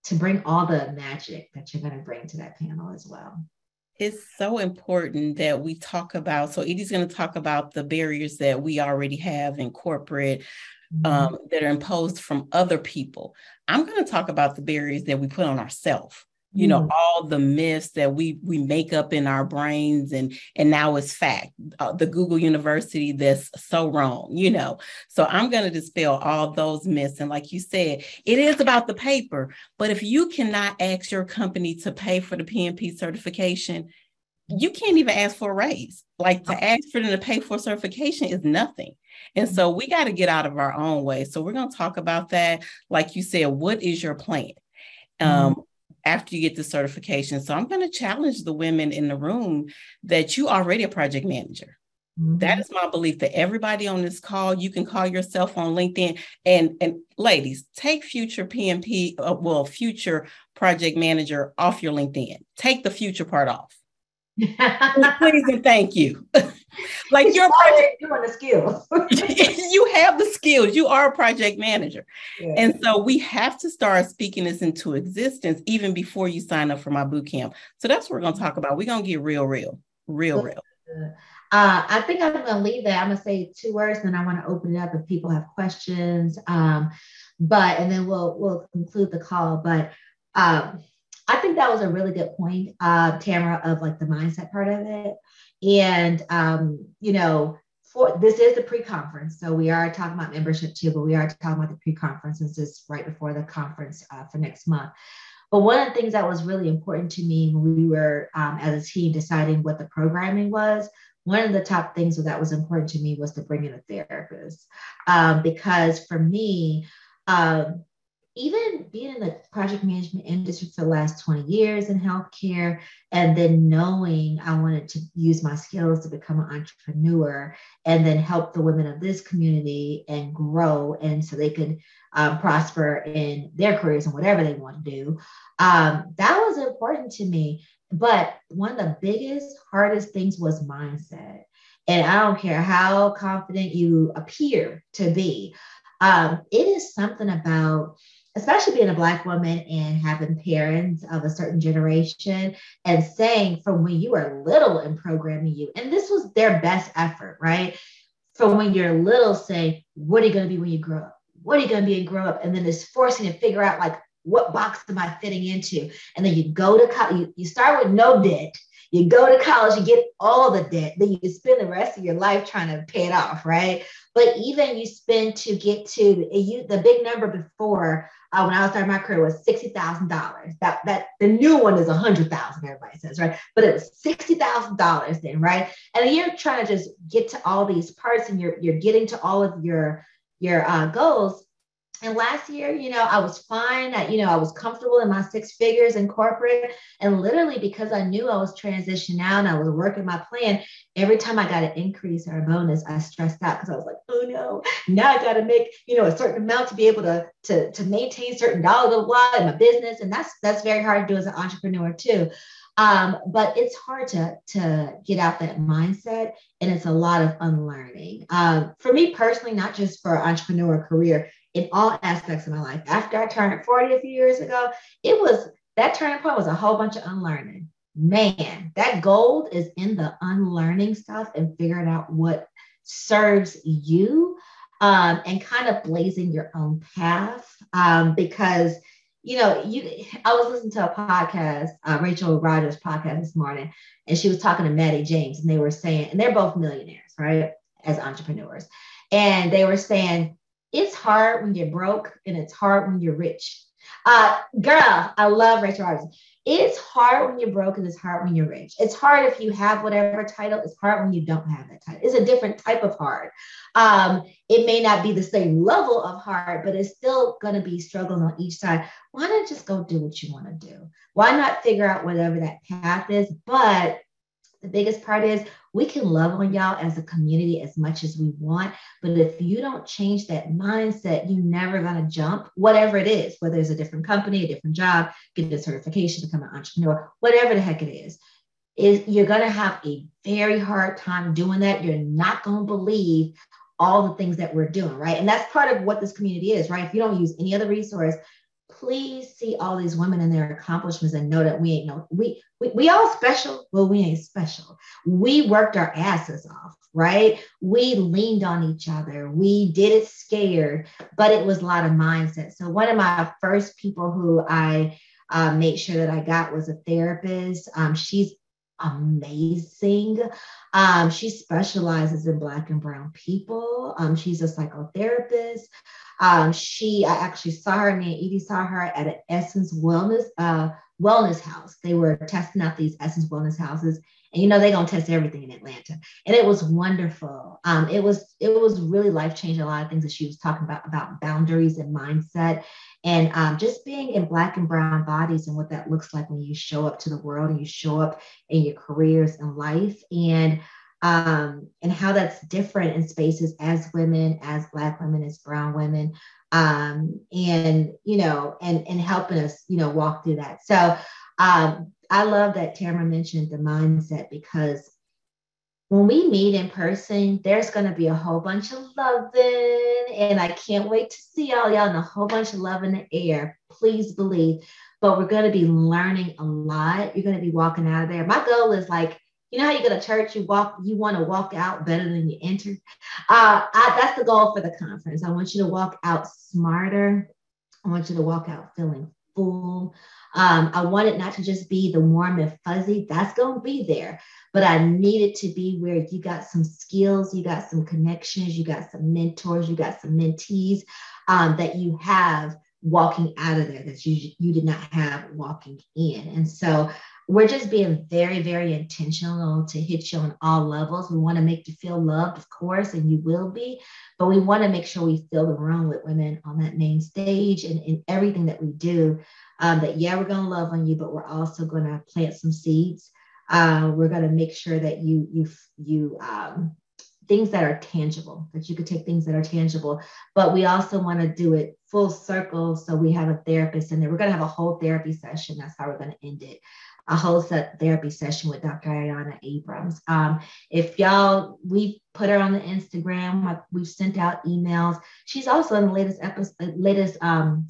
to bring all the magic that you're going to bring to that panel as well. It's so important that we talk about so edie's going to talk about the barriers that we already have in corporate mm-hmm. um, that are imposed from other people. I'm going to talk about the barriers that we put on ourselves you know mm. all the myths that we we make up in our brains and and now it's fact uh, the google university that's so wrong you know. So i'm going to dispel all those myths and like you said it is about the paper but if you cannot ask your company to pay for the pmp certification you can't even ask for a raise. Like to ask for them to pay for certification is nothing. And so we got to get out of our own way. So we're going to talk about that. Like you said what is your plan? Um, after you get the certification. So I'm going to challenge the women in the room that you already a project manager. Mm-hmm. That is my belief that everybody on this call, you can call yourself on LinkedIn. And and ladies, take future PMP, uh, well, future project manager off your LinkedIn. Take the future part off. Please and thank you. like you're project, doing the skills. you have the skills. You are a project manager. Yeah. And so we have to start speaking this into existence even before you sign up for my boot camp. So that's what we're going to talk about. We're going to get real, real, real, real. Uh, I think I'm going to leave that. I'm going to say two words, and I want to open it up if people have questions. Um, but and then we'll we'll conclude the call. But um, I think that was a really good point, uh, Tamara, of like the mindset part of it. And um, you know, for this is the pre-conference, so we are talking about membership too, but we are talking about the pre-conference. This is right before the conference uh, for next month. But one of the things that was really important to me when we were um, as a team deciding what the programming was, one of the top things that was important to me was to bring in a therapist, um, because for me, um, even being in the project management industry for the last 20 years in healthcare, and then knowing I wanted to use my skills to become an entrepreneur and then help the women of this community and grow, and so they could um, prosper in their careers and whatever they want to do. Um, that was important to me. But one of the biggest, hardest things was mindset. And I don't care how confident you appear to be, um, it is something about especially being a black woman and having parents of a certain generation and saying from when you are little and programming you, and this was their best effort, right? From when you're little, say, what are you going to be when you grow up? What are you going to be and grow up? And then it's forcing to figure out like what box am I fitting into? And then you go to college, you, you start with no debt. You go to college, you get all the debt, then you spend the rest of your life trying to pay it off, right? But even you spend to get to you, the big number before uh, when I starting my career was sixty thousand dollars. That that the new one is a hundred thousand. Everybody says right, but it was sixty thousand dollars then, right? And you're trying to just get to all these parts, and you're you're getting to all of your your uh, goals and last year, you know, I was fine. I, you know, I was comfortable in my six figures in corporate. And literally, because I knew I was transitioning out and I was working my plan, every time I got an increase or a bonus, I stressed out because I was like, oh no, now I got to make, you know, a certain amount to be able to, to, to maintain certain dollars of what in my business. And that's that's very hard to do as an entrepreneur too. Um, but it's hard to, to get out that mindset and it's a lot of unlearning. Um, for me personally, not just for entrepreneur career, in all aspects of my life. After I turned 40 a few years ago, it was that turning point was a whole bunch of unlearning. Man, that gold is in the unlearning stuff and figuring out what serves you um, and kind of blazing your own path um, because you know you i was listening to a podcast uh, rachel rodgers podcast this morning and she was talking to maddie james and they were saying and they're both millionaires right as entrepreneurs and they were saying it's hard when you're broke and it's hard when you're rich. Uh, girl, I love Rachel Rodgers. It's hard when you're broke and it's hard when you're rich. It's hard if you have whatever title. It's hard when you don't have that title. It's a different type of hard. Um, it may not be the same level of hard, but it's still going to be struggles on each side. Why not just go do what you want to do? Why not figure out whatever that path is? But the biggest part is we can love on y'all as a community as much as we want. But if you don't change that mindset, you're never going to jump, whatever it is, whether it's a different company, a different job, get a certification, become an entrepreneur, whatever the heck it is. Is you're going to have a very hard time doing that. You're not going to believe all the things that we're doing, right? And that's part of what this community is, right? If you don't use any other resource, please see all these women and their accomplishments and know that we ain't no we we, we all special. Well we ain't special. We worked our asses off right? We leaned on each other. We did it scared but it was a lot of mindset. So one of my first people who i uh, made sure that i got was a therapist. Um, she's amazing. Um, she specializes in Black and Brown people. Um, she's a psychotherapist. Um, she, I actually saw her, me and Edie saw her at an Essence Wellness uh, Wellness House. They were testing out these Essence Wellness houses, and you know they're gonna test everything in Atlanta, and it was wonderful. Um, it was it was really life changing. A lot of things that she was talking about about boundaries and mindset, and um, just being in Black and Brown bodies and what that looks like when you show up to the world and you show up in your careers and life, and um, and how that's different in spaces as women, as Black women, as Brown women, um, and you know, and and helping us, you know, walk through that. So um, I love that Tamara mentioned the mindset because when we meet in person, there's going to be a whole bunch of loving, and I can't wait to see all y'all and a whole bunch of love in the air. Please believe. But we're going to be learning a lot. You're going to be walking out of there. My goal is like you know how you go to church, you walk, you want to walk out better than you entered. Uh, I, that's the goal for the conference. I want you to walk out smarter. I want you to walk out feeling full. Um, I want it not to just be the warm and fuzzy. That's going to be there, but I need it to be where you got some skills, you got some connections, you got some mentors, you got some mentees um, that you have walking out of there that you you did not have walking in. And so we're just being very, very intentional to hit you on all levels. We want to make you feel loved, of course, and you will be, but we want to make sure we fill the room with women on that main stage and in everything that we do. Um, that yeah, we're going to love on you, but we're also going to plant some seeds. Uh, we're going to make sure that you you you um, things that are tangible, that you could take things that are tangible, but we also want to do it full circle. So we have a therapist and then we're going to have a whole therapy session. That's how we're going to end it a whole set therapy session with Dr. Ayanna Abrams. Um, if y'all, we put her on the Instagram. We've sent out emails. She's also in the latest episode, latest um,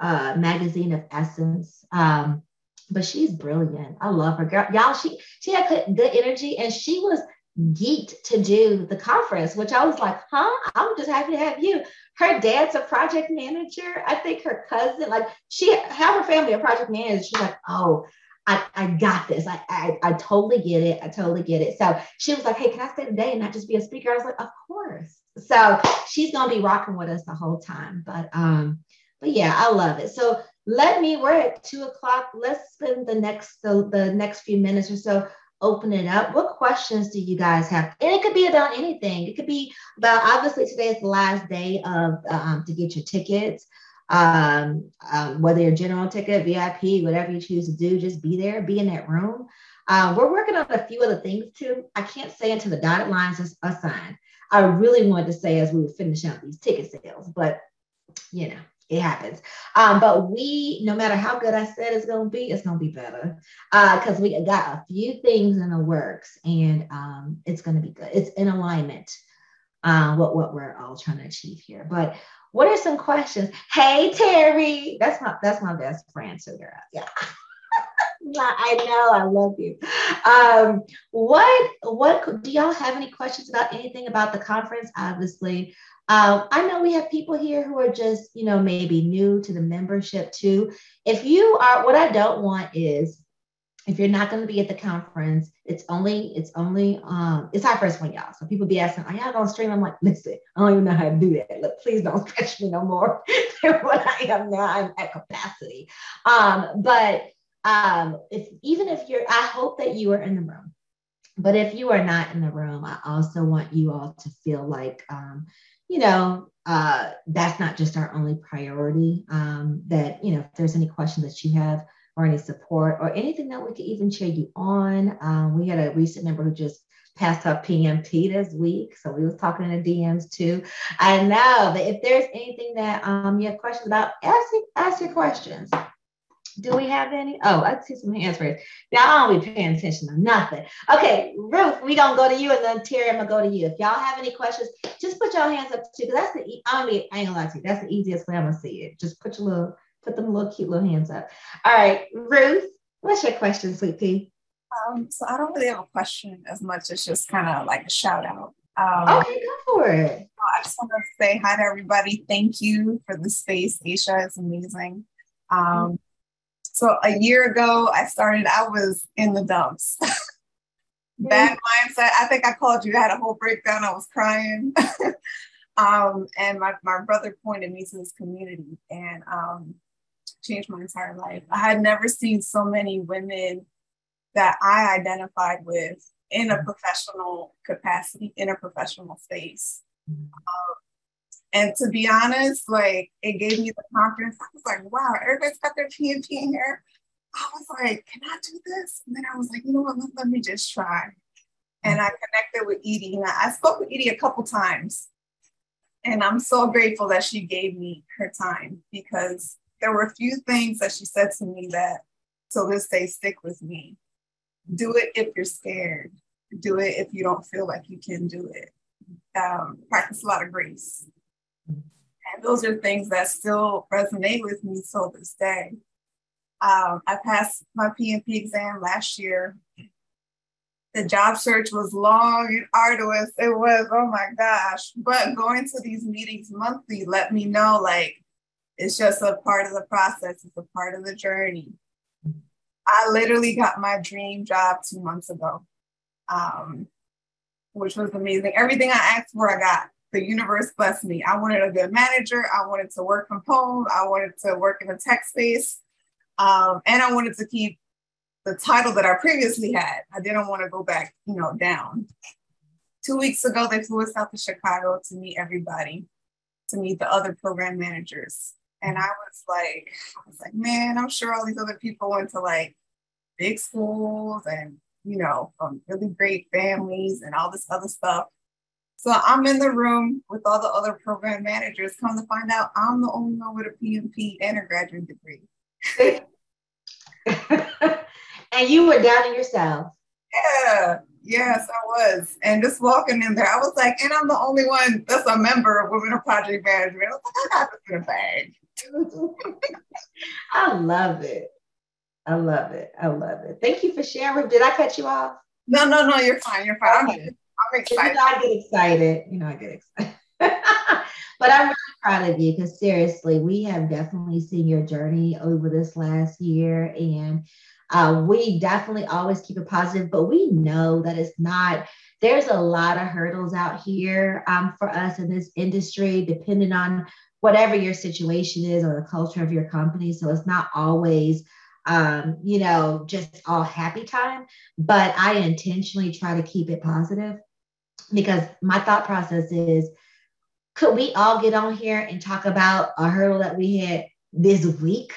uh, magazine of Essence. Um, but she's brilliant. I love her, girl. Y'all, she she had good energy, and she was geeked to do the conference, which I was like, huh? I'm just happy to have you. Her dad's a project manager. I think her cousin, like she have her family a project manager. She's like, oh, I, I got this. I, I I totally get it. I totally get it. So she was like, hey, can I stay today and not just be a speaker? I was like, of course. So she's gonna be rocking with us the whole time. But um, but yeah, I love it. So let me, we're at two o'clock. Let's spend the next the, the next few minutes or so open it up. What questions do you guys have? And it could be about anything. It could be about obviously today is the last day of um, to get your tickets. Um, um, whether you're general ticket, VIP, whatever you choose to do, just be there, be in that room. Um, we're working on a few other things too. I can't say until the dotted lines are signed. I really wanted to say as we were finishing out these ticket sales, but you know, it happens. Um, but we, no matter how good I said it's gonna be, it's gonna be better. Uh, because we got a few things in the works and um it's gonna be good. It's in alignment. Uh, what what we're all trying to achieve here. But what are some questions? Hey Terry, that's my that's my best friend. So girl, yeah. I know, I love you. Um, what what do y'all have any questions about anything about the conference? Obviously, uh, I know we have people here who are just, you know, maybe new to the membership too. If you are, what I don't want is if you're not going to be at the conference, it's only, it's only, um, it's our first one, y'all. So people be asking, are y'all to stream? I'm like, listen, I don't even know how to do that. Look, please don't stretch me no more than what I am now. I'm at capacity. Um, but um, if even if you're, I hope that you are in the room. But if you are not in the room, I also want you all to feel like um, you know, uh, that's not just our only priority. Um, that, you know, if there's any questions that you have or any support or anything that we could even cheer you on. Um, we had a recent member who just passed up PMP this week. So we was talking in the DMs too. I know that if there's anything that um, you have questions about, ask, ask your questions. Do we have any? Oh, I see some hands raised. Y'all don't be paying attention to nothing. Okay, Ruth, we gonna go to you, and then Terry, I'm gonna go to you. If y'all have any questions, just put your hands up too, because that's the I'm I ain't gonna lie to you, that's the easiest way I'm gonna see it. Just put your little, put them little cute little hands up. All right, Ruth, what's your question, sweet pea? Um, so I don't really have a question as much as just kind of like a shout out. Um, okay, go for it. I just want to say hi to everybody. Thank you for the space. Aisha is amazing. Um, so a year ago, I started, I was in the dumps. Bad mindset. I think I called you, I had a whole breakdown. I was crying. um, and my, my brother pointed me to this community and um, changed my entire life. I had never seen so many women that I identified with in a professional capacity, in a professional space. Um, and to be honest, like it gave me the confidence. I was like, wow, everybody's got their PMP in here. I was like, can I do this? And then I was like, you know what, let, let me just try. And I connected with Edie. And I spoke with Edie a couple times. And I'm so grateful that she gave me her time because there were a few things that she said to me that till this day stick with me. Do it if you're scared. Do it if you don't feel like you can do it. Um, practice a lot of grace. And those are things that still resonate with me till this day. Um, I passed my PMP exam last year. The job search was long and arduous. It was, oh my gosh. But going to these meetings monthly let me know like it's just a part of the process, it's a part of the journey. I literally got my dream job two months ago, um, which was amazing. Everything I asked for, I got the universe blessed me. I wanted a good manager. I wanted to work from home. I wanted to work in a tech space. Um, and I wanted to keep the title that I previously had. I didn't want to go back, you know, down. Two weeks ago, they flew us out to Chicago to meet everybody, to meet the other program managers. And I was like, I was like, man, I'm sure all these other people went to like big schools and, you know, from really great families and all this other stuff. So I'm in the room with all the other program managers. Come to find out, I'm the only one with a PMP and a graduate degree. and you were doubting yourself. Yeah, yes, I was. And just walking in there, I was like, and I'm the only one that's a member of Women of Project Management. I was like, I got this in a bag. I love it. I love it. I love it. Thank you for sharing. Did I cut you off? No, no, no. You're fine. You're fine. Okay. I'm, excited. You know, I get excited. You know, I get excited. but I'm really proud of you because seriously, we have definitely seen your journey over this last year, and uh, we definitely always keep it positive. But we know that it's not. There's a lot of hurdles out here um, for us in this industry, depending on whatever your situation is or the culture of your company. So it's not always um, you know, just all happy time, but I intentionally try to keep it positive because my thought process is could we all get on here and talk about a hurdle that we had this week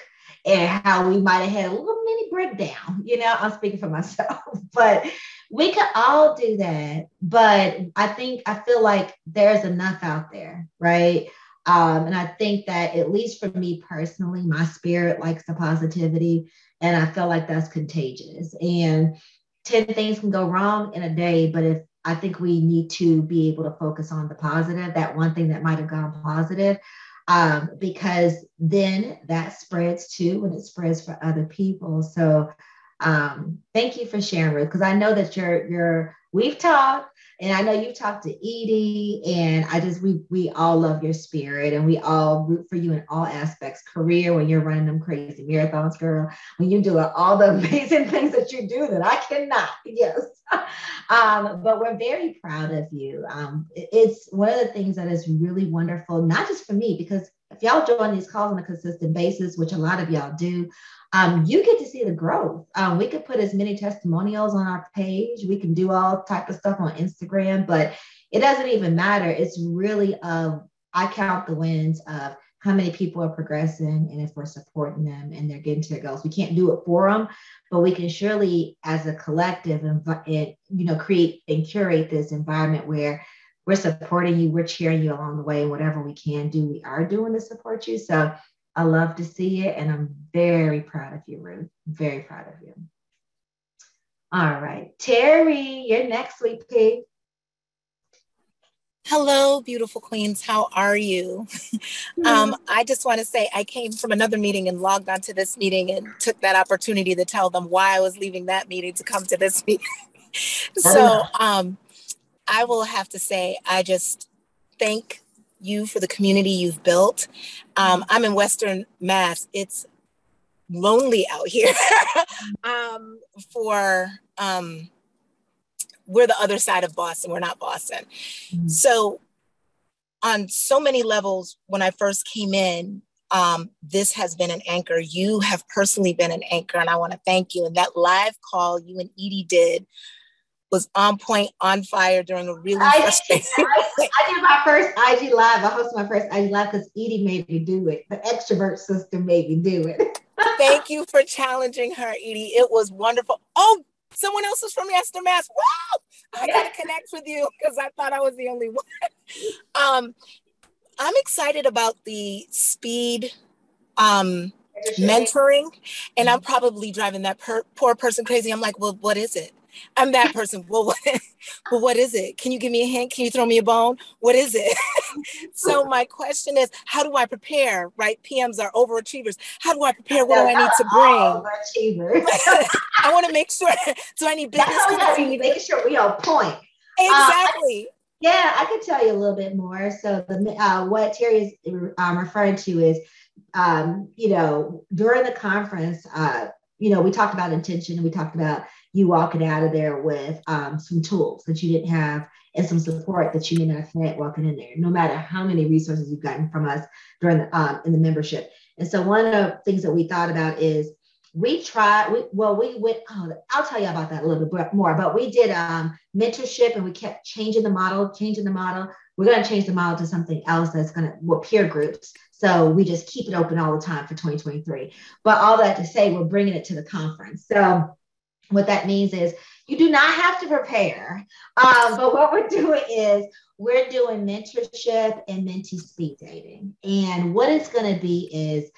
and how we might have had a little mini breakdown? You know, I'm speaking for myself, but we could all do that. But I think, I feel like there's enough out there, right? Um, and I think that, at least for me personally, my spirit likes the positivity. And I feel like that's contagious. And 10 things can go wrong in a day, but if I think we need to be able to focus on the positive, that one thing that might have gone positive, um, because then that spreads too, and it spreads for other people. So um, thank you for sharing, Ruth, because I know that you're you're we've talked and I know you've talked to Edie, and I just we we all love your spirit, and we all root for you in all aspects. Career when you're running them crazy marathons, girl. When you're doing all the amazing things that you do that I cannot. Yes, um, but we're very proud of you. Um, it's one of the things that is really wonderful, not just for me, because if y'all join these calls on a consistent basis, which a lot of y'all do, um, you get to see the growth. Um, we could put as many testimonials on our page. We can do all type of stuff on Instagram, but it doesn't even matter. It's really of I count the wins of how many people are progressing and if we're supporting them and they're getting to their goals. We can't do it for them, but we can surely, as a collective, inv- it, you know, create and curate this environment where we're supporting you, we're cheering you along the way, and whatever we can do, we are doing to support you. So I love to see it, and I'm very proud of you, Ruth. Very proud of you. All right, Terry, you're next, sweet pig. Hello, beautiful queens. How are you? um, I just want to say I came from another meeting and logged onto this meeting and took that opportunity to tell them why I was leaving that meeting to come to this meeting. so um, I will have to say, I just thank you for the community you've built. Um, I'm in Western Mass. It's lonely out here um, for um, we're the other side of Boston. We're not Boston. Mm-hmm. So on so many levels, when I first came in, um, this has been an anchor. You have personally been an anchor, and I want to thank you. And that live call you and Edie did was on point, on fire during a really I, frustrating. I, I, did my first IG live. I hosted my first IG live because Edie made me do it. The extrovert sister made me do it. Thank you for challenging her, Edie. It was wonderful. Oh, someone else is from Western Mass. Wow! I gotta connect with you because I thought I was the only one. um, I'm excited about the speed um, mentoring, and I'm probably driving that per- poor person crazy. I'm like, well, what is it? I'm that person. Well, what, well, what is it? Can you give me a hint? Can you throw me a bone? What is it? so my question is, how do I prepare? Right? PMs are overachievers. How do I prepare? What do I need to bring? I want to make sure. Do I need business? That's Making sure we on point. Exactly. Uh, yeah, I could tell you a little bit more. So the uh, what Terry is um, referring to is, um, you know, during the conference, uh, you know, we talked about intention. And we talked about you walking out of there with um, some tools that you didn't have and some support that you may not have had walking in there, no matter how many resources you've gotten from us during the, um, in the membership. And so one of the things that we thought about is we tried, we, well, we went, oh, I'll tell you about that a little bit more, but we did um, mentorship and we kept changing the model, changing the model. We're going to change the model to something else that's going to, well, peer groups. So we just keep it open all the time for 2023. But all that to say, we're bringing it to the conference. So what that means is you do not have to prepare. Um, but what we're doing is we're doing mentorship and mentee speed dating. And what it's going to be is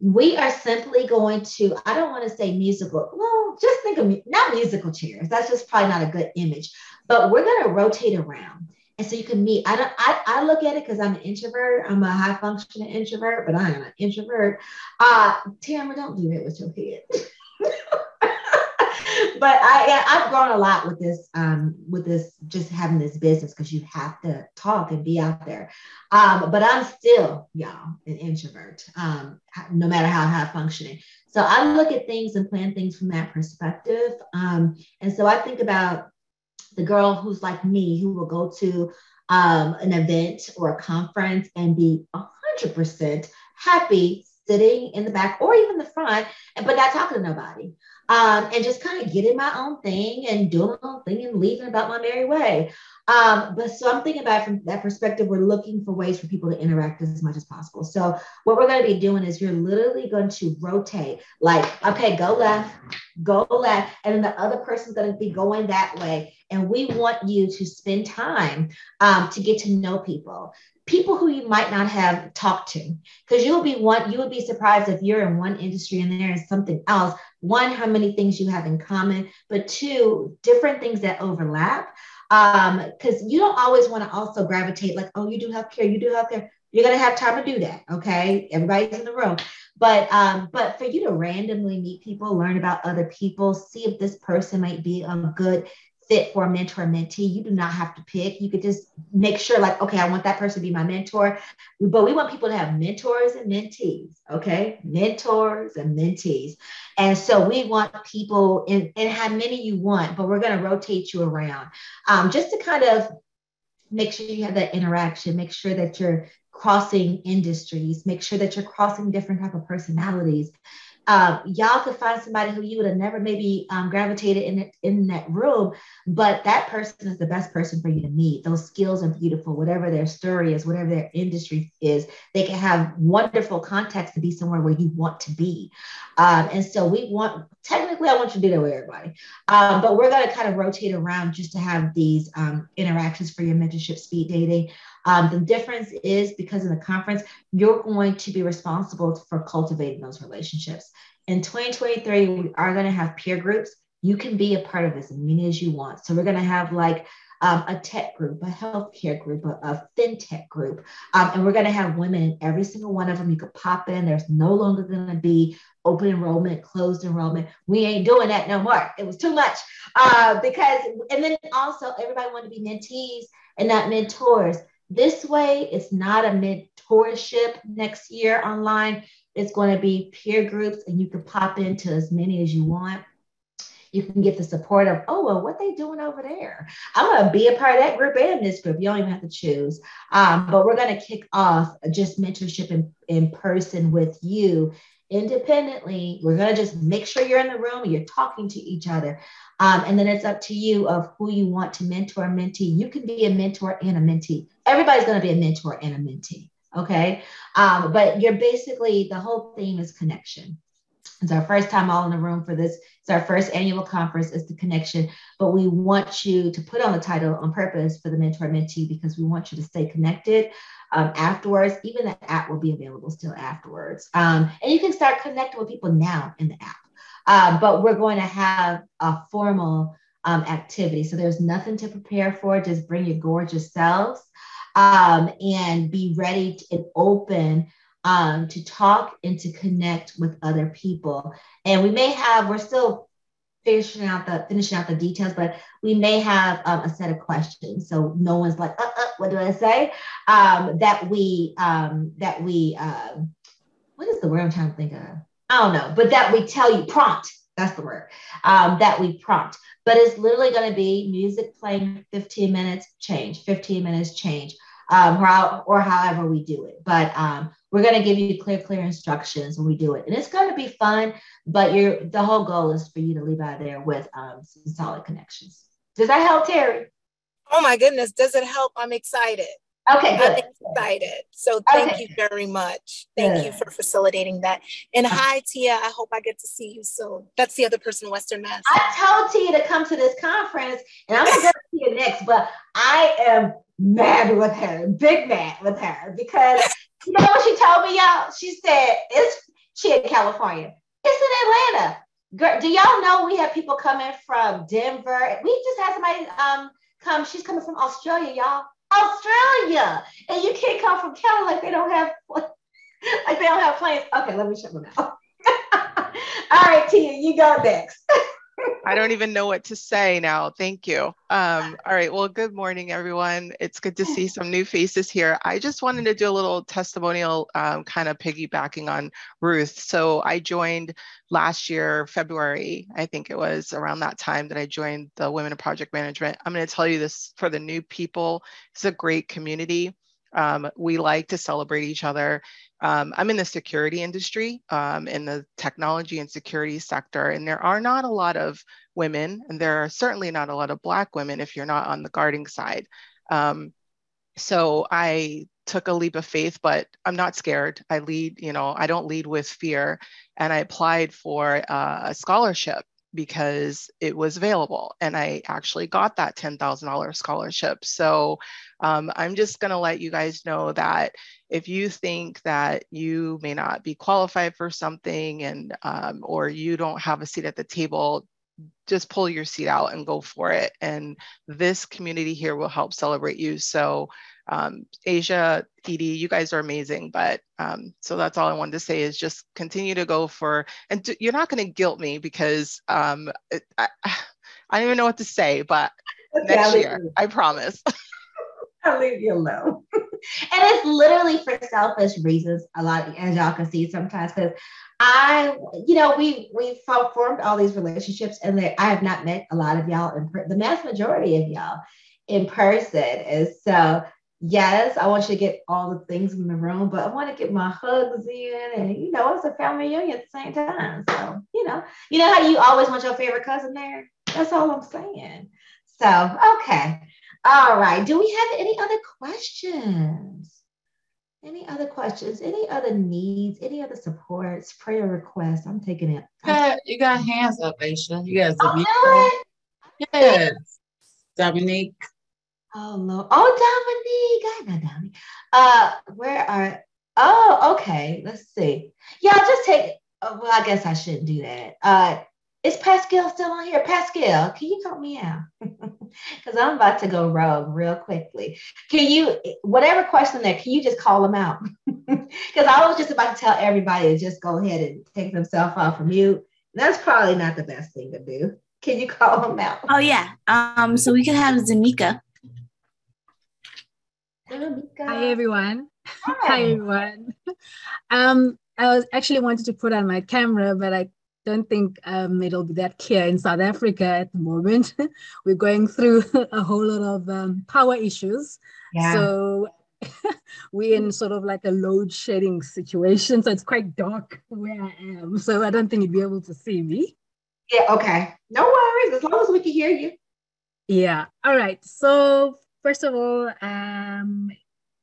we are simply going to, I don't want to say musical, well, just think of not musical chairs. That's just probably not a good image, but we're going to rotate around. and so you can meet. I don't. I, I look at it because I'm an introvert. I'm a high functioning introvert, but I am an introvert. Uh, Tamara, don't do that with your head. but I I've grown a lot with this um with this just having this business because you have to talk and be out there. Um, but I'm still y'all an introvert. Um, no matter how high functioning. So I look at things and plan things from that perspective. Um, and so I think about the girl who's like me who will go to um, an event or a conference and be 100% happy sitting in the back or even the front, but not talking to nobody. Um, and just kind of getting my own thing and doing my own thing and leaving about my merry way. Um, but something about from that perspective, we're looking for ways for people to interact as much as possible. So what we're going to be doing is you're literally going to rotate, like, okay, go left, go left, and then the other person's going to be going that way. And we want you to spend time um, to get to know people people who you might not have talked to because you'll be one you would be surprised if you're in one industry and there is something else one how many things you have in common but two different things that overlap um because you don't always want to also gravitate like oh you do healthcare you do healthcare. You're to have time to do that okay? Everybody's in the room. But um but for you to randomly meet people learn about other people see if this person might be a good fit for a mentor mentee. You do not have to pick. You could just make sure, like, okay, I want that person to be my mentor. But we want people to have mentors and mentees, okay? Mentors and mentees. And so we want people in, and how many you want, but we're going to rotate you around um, just to kind of make sure you have that interaction, make sure that you're crossing industries, make sure that you're crossing different type of personalities uh, y'all could find somebody who you would have never maybe um, gravitated in, in that room, but that person is the best person for you to meet. Those skills are beautiful, whatever their story is, whatever their industry is, they can have wonderful context to be somewhere where you want to be. Um, and so we want, technically, I want you to do that with everybody, um, but we're going to kind of rotate around just to have these um, interactions for your mentorship speed dating. Um, the difference is because in the conference, you're going to be responsible for cultivating those relationships. In 2023, we are going to have peer groups. You can be a part of as many as you want. So we're going to have like um, a tech group, a healthcare group, a, a fintech group. Um, and we're going to have women in every single one of them. You could pop in. There's no longer going to be open enrollment, closed enrollment. We ain't doing that no more. It was too much. Uh, because, and then also everybody wanted to be mentees and not mentors. This way, it's not a mentorship next year online. It's going to be peer groups, and you can pop into as many as you want. You can get the support of, oh, well, what they doing over there? I'm going to be a part of that group and this group. You don't even have to choose. Um, but we're going to kick off just mentorship in, in person with you independently. We're going to just make sure you're in the room you're talking to each other. Um, and then it's up to you of who you want to mentor, mentee. You can be a mentor and a mentee. Everybody's going to be a mentor and a mentee. Okay. Um, but you're basically, the whole theme is connection. It's our first time all in the room for this. It's our first annual conference. It's the connection, but we want you to put on the title on purpose for the mentor mentee because we want you to stay connected um, afterwards. Even the app will be available still afterwards, um, and you can start connecting with people now in the app. Uh, but we're going to have a formal um, activity, so there's nothing to prepare for. Just bring your gorgeous selves um, and be ready to, and open um, to talk and to connect with other people. And we may have, we're still finishing out the finishing out the details, but we may have um, a set of questions. So no one's like, uh, uh, what do I say? Um, that we um, that we uh, what is the word I'm trying to think of? I don't know, but that we tell you prompt. That's the word um, that we prompt. But it's literally going to be music playing 15 minutes, change, 15 minutes, change, um, or, or however we do it. But um, we're going to give you clear, clear instructions when we do it. And it's going to be fun, but you're, the whole goal is for you to leave out there with um, some solid connections. Does that help, Terry? Oh my goodness, does it help? I'm excited. Okay, good. I'm excited. So thank okay. you very much. Thank good. you for facilitating that. And hi, Tia. I hope I get to see you soon. That's the other person, Western Mass. I told Tia to come to this conference, and I'm gonna go to Tia next. But I am mad with her, big mad with her, because you know what she told me, y'all? She said, it's she in California. It's in Atlanta. Girl, do y'all know we have people coming from Denver? We just had somebody um come, she's coming from Australia, y'all. Australia, and you can't come from Canada like they don't have like they don't have planes. Okay, let me shut them out. All right, Tia, you go next. I don't even know what to say now. Thank you. Um, all right. Well, good morning, everyone. It's good to see some new faces here. I just wanted to do a little testimonial, um, kind of piggybacking on Ruth. So I joined last year, February, I think it was around that time that I joined the Women in Project Management. I'm going to tell you this for the new people. It's a great community. Um, we like to celebrate each other. Um, I'm in the security industry, um, in the technology and security sector, and there are not a lot of women, and there are certainly not a lot of Black women if you're not on the guarding side. Um, so I took a leap of faith, but I'm not scared. I lead, you know, I don't lead with fear. And I applied for uh, a scholarship because it was available and I actually got that $10,000 scholarship. So um, I'm just going to let you guys know that if you think that you may not be qualified for something and um, or you don't have a seat at the table, just pull your seat out and go for it. And this community here will help celebrate you. So um, Aisha, Edie, you guys are amazing. But um, so that's all I wanted to say is just continue to go for, and do, you're not going to guilt me because um, it, I, I don't even know what to say, but okay, next year, I promise. I'll leave you alone. and it's literally for selfish reasons. A lot, as y'all can see sometimes, because I, you know, we we formed all these relationships, and they, I have not met a lot of y'all in per- the mass majority of y'all in person, and so yes, I want you to get all the things in the room, but I want to get my hugs in, and you know, it's a family reunion at the same time. So you know, you know how you always want your favorite cousin there. That's all I'm saying. So okay, all right. Do we have any other questions? Any other questions? Any other needs? Any other supports? Prayer requests? I'm taking it. Yeah, you got hands up, Aisha. You guys. Oh, yes. Dominique. Oh Lord. Oh, Dominique. I know Dominique. Uh, where are oh, okay. Let's see. Yeah, I'll just take oh, well, I guess I shouldn't do that. Uh is Pascal still on here? Pascal, can you help me out? Because I'm about to go rogue real quickly. Can you, whatever question there, can you just call them out? Because I was just about to tell everybody to just go ahead and take themselves off of mute. That's probably not the best thing to do. Can you call them out? Oh yeah. Um. So we could have Zamika. Hi everyone. Hi. Hi everyone. Um, I was actually wanted to put on my camera, but I don't think um, it'll be that clear in South Africa at the moment. We're going through a whole lot of um, power issues. Yeah. So we're in sort of like a load shedding situation. So it's quite dark where I am. So I don't think you'd be able to see me. Yeah, okay. No worries, as long as we can hear you. Yeah. All right. So first of all, um,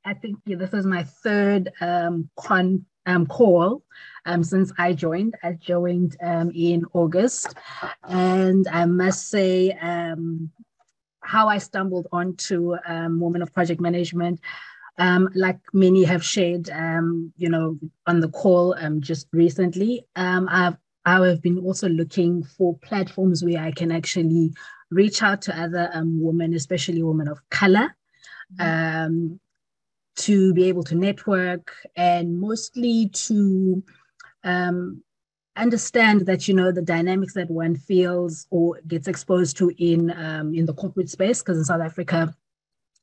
I think yeah, this is my third um, con um, call um, since I joined. I joined um, in August, and I must say um, how I stumbled onto um, Women of Project Management. Um, like many have shared, um, you know, on the call um, just recently, um, I've I have been also looking for platforms where I can actually reach out to other um, women, especially women of color, mm-hmm. um, to be able to network and mostly to um, understand that you know the dynamics that one feels or gets exposed to in um, in the corporate space. Because in South Africa,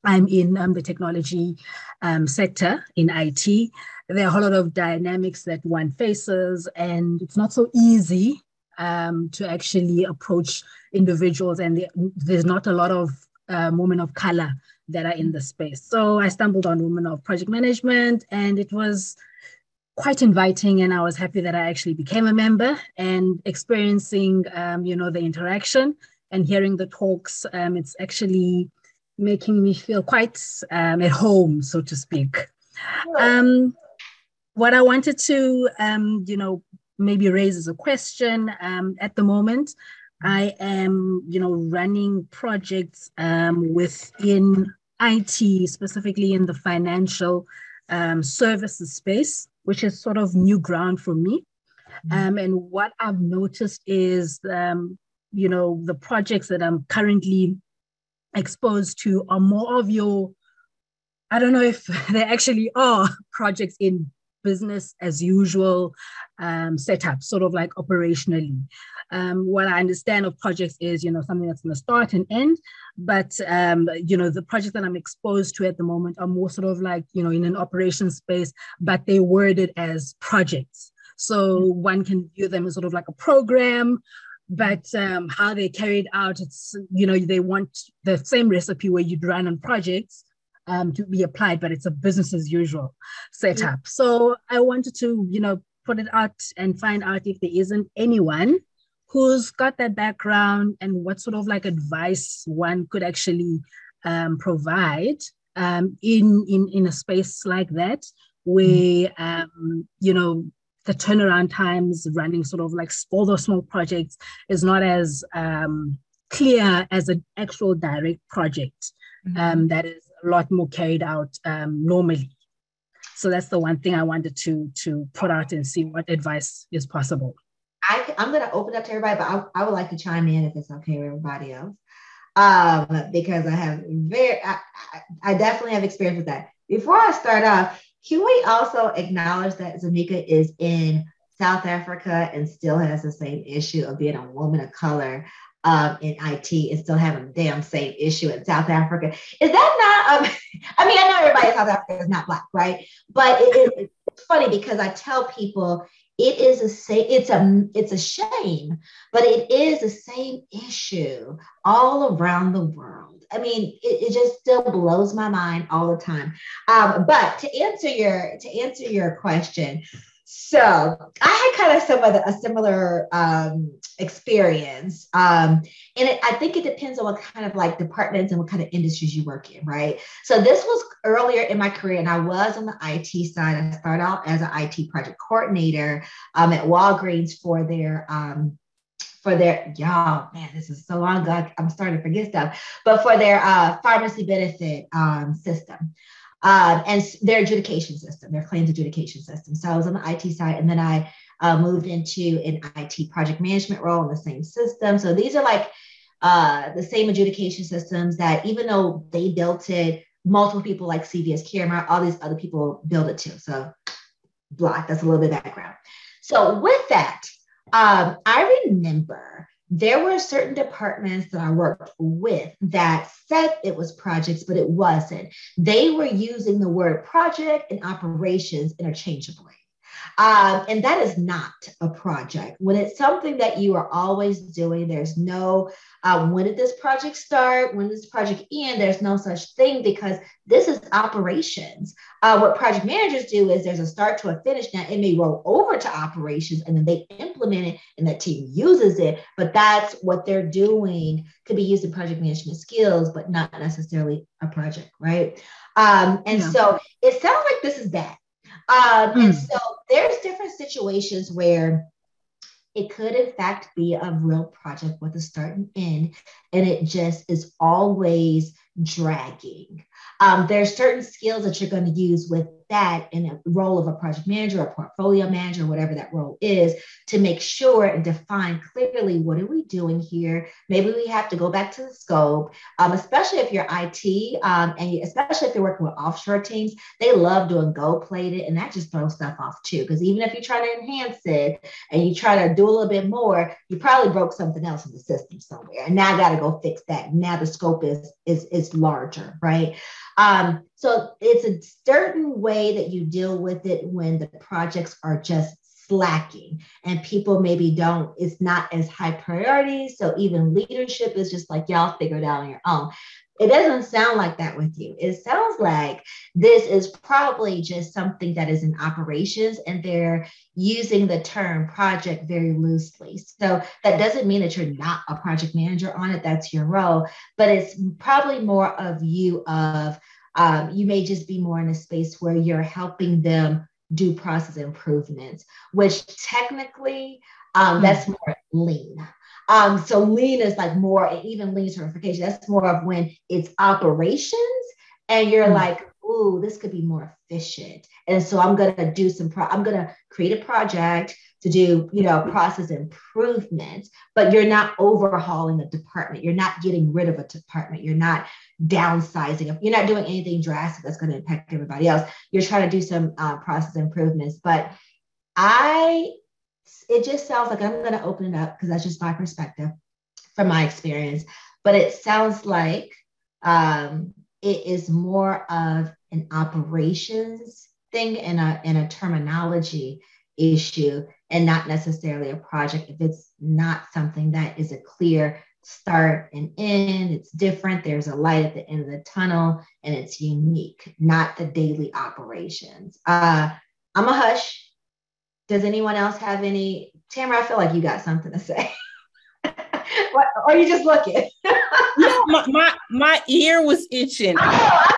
I'm in um, the technology um, sector in IT. There are a whole lot of dynamics that one faces, and it's not so easy um, to actually approach individuals, and there's not a lot of uh, women of color that are in the space. So I stumbled on Women of Project Management, and it was quite inviting. And I was happy that I actually became a member and experiencing, um, you know, the interaction and hearing the talks. Um, it's actually making me feel quite um, at home, so to speak. Um, what I wanted to, um, you know, maybe raise as a question um, at the moment. I am, you know, running projects um, within IT, specifically in the financial um, services space, which is sort of new ground for me. Mm-hmm. Um, and what I've noticed is, um, you know, the projects that I'm currently exposed to are more of your I don't know if there actually are projects in business as usual um, setup, sort of like operationally. Um, what I understand of projects is, you know, something that's going to start and end. But, um, you know, the projects that I'm exposed to at the moment are more sort of like, you know, in an operation space, but they worded as projects. So one can view them as sort of like a program, but um, how they carried out, it's, you know, they want the same recipe where you'd run on projects um, to be applied, but it's a business as usual setup. So I wanted to, you know, put it out and find out if there isn't anyone who's got that background and what sort of like advice one could actually um, provide um, in, in, in a space like that, where, um, you know, the turnaround times running sort of like all those small projects is not as um, clear as an actual direct project mm-hmm. um, that is a lot more carried out um, normally. So that's the one thing I wanted to to put out and see what advice is possible. I, I'm going to open up to everybody, but I, I would like to chime in if it's okay with everybody else, um, because I have very, I, I definitely have experience with that. Before I start off, can we also acknowledge that Zamika is in South Africa and still has the same issue of being a woman of color um, in IT and still having the damn same issue in South Africa? Is that not? Um, I mean, I know everybody in South Africa is not black, right? But it, it, it's funny because I tell people it is a it's a it's a shame but it is the same issue all around the world. I mean it, it just still blows my mind all the time. Um, but to answer your to answer your question so I had kind of some of the, a similar um, experience, um, and it, I think it depends on what kind of like departments and what kind of industries you work in, right? So this was earlier in my career, and I was on the IT side. I started out as an IT project coordinator um, at Walgreens for their um, for their y'all man this is so long ago i'm starting to forget stuff but for their uh, pharmacy benefit um, system um, and their adjudication system, their claims adjudication system. So I was on the IT side, and then I uh, moved into an IT project management role in the same system. So these are like uh, the same adjudication systems that even though they built it, multiple people like CVS Caremark, all these other people build it too. So block, that's a little bit of background. So with that, um, I remember there were certain departments that I worked with that said it was projects, but it wasn't. They were using the word project and operations interchangeably. Um, and that is not a project. When it's something that you are always doing, there's no uh, when did this project start? When did this project end? There's no such thing because this is operations. Uh, what project managers do is there's a start to a finish. Now it may roll over to operations and then they implement it and the team uses it, but that's what they're doing. Could be used in project management skills, but not necessarily a project, right? Um, and yeah. so it sounds like this is that. Um, mm. And hmm. so there's different situations where it could in fact be a real project with a start and end, and it just is always dragging. Um, there's certain skills that you're going to use with that in a role of a project manager or portfolio manager, whatever that role is, to make sure and define clearly what are we doing here. Maybe we have to go back to the scope, um, especially if you're IT um, and especially if you're working with offshore teams, they love doing gold plated and that just throws stuff off too. Because even if you try to enhance it and you try to do a little bit more, you probably broke something else in the system somewhere. And now I got to go fix that. Now the scope is is is larger, right? Um, so it's a certain way that you deal with it when the projects are just slacking and people maybe don't, it's not as high priority. So even leadership is just like, y'all figure it out on your own. It doesn't sound like that with you. It sounds like this is probably just something that is in operations and they're using the term project very loosely. So that doesn't mean that you're not a project manager on it, that's your role, but it's probably more of you of um, you may just be more in a space where you're helping them do process improvements, which technically um, mm-hmm. that's more lean. Um, so lean is like more, even lean certification, that's more of when it's operations and you're mm-hmm. like, ooh, this could be more efficient. And so I'm gonna do some, pro- I'm gonna create a project, to do, you know, process improvements, but you're not overhauling a department. You're not getting rid of a department. You're not downsizing. You're not doing anything drastic that's going to impact everybody else. You're trying to do some uh, process improvements. But I, it just sounds like I'm going to open it up because that's just my perspective from my experience. But it sounds like um, it is more of an operations thing and a, and a terminology issue and not necessarily a project if it's not something that is a clear start and end. It's different. There's a light at the end of the tunnel and it's unique not the daily operations. Uh, i'm a hush does anyone else have any tamara i feel like you got something to say what, or you just looking no, my, my, my ear was itching oh,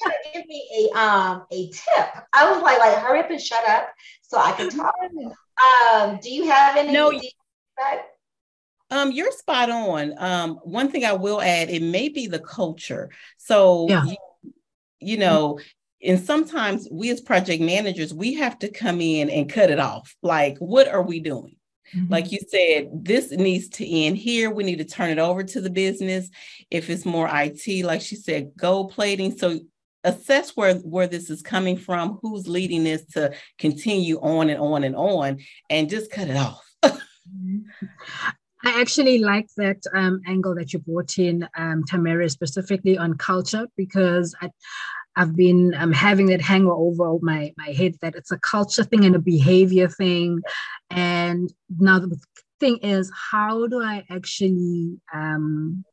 trying to give me a um a tip. I was like, like hurry up and shut up so I can talk. Um, do you have any? No. Um, you're spot on. Um, one thing I will add, it may be the culture. So, yeah. you, you know, and sometimes we as project managers, we have to come in and cut it off. Like, what are we doing? Mm-hmm. Like you said, this needs to end here. We need to turn it over to the business. If it's more IT, like she said, gold plating. So assess where where this is coming from who's leading this to continue on and on and on and just cut it off I actually like that um, angle that you brought in, um, Tamara, specifically on culture, because I, have been um, having that hanger over my, my head that it's a culture thing and a behavior thing. And now the thing is, how do I actually um,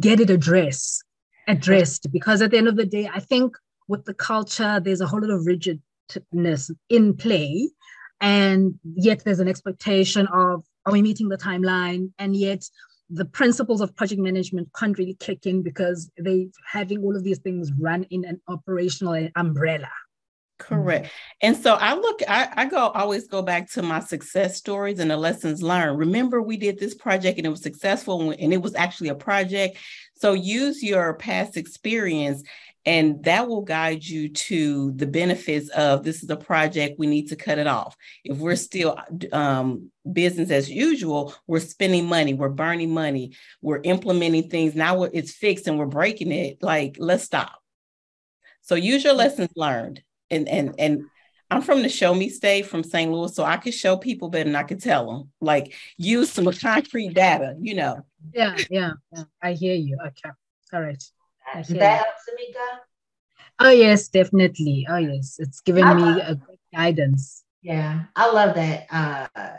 get it addressed? addressed because at the end of the day, I think with the culture, there's a whole lot of rigidness in play. And yet there's an expectation of are we meeting the timeline? And yet the principles of project management can't really kick in because they having all of these things run in an operational umbrella. Correct. And so I look, I, I go always go back to my success stories and the lessons learned. Remember, we did this project and it was successful and it was actually a project. So use your past experience and that will guide you to the benefits of this is a project we need to cut it off. If we're still um, business as usual we're spending money we're burning money we're implementing things. Now it's fixed and we're breaking it. Like let's stop. So use your lessons learned and and and I'm from the show me state from St. Louis, so I could show people better than I could tell them. Like use some concrete data, you know. Yeah, yeah, yeah. I hear you. Okay, all right. Does that help, Samika? Oh yes, definitely. Oh yes, it's given me a good guidance. Yeah, I love that, uh,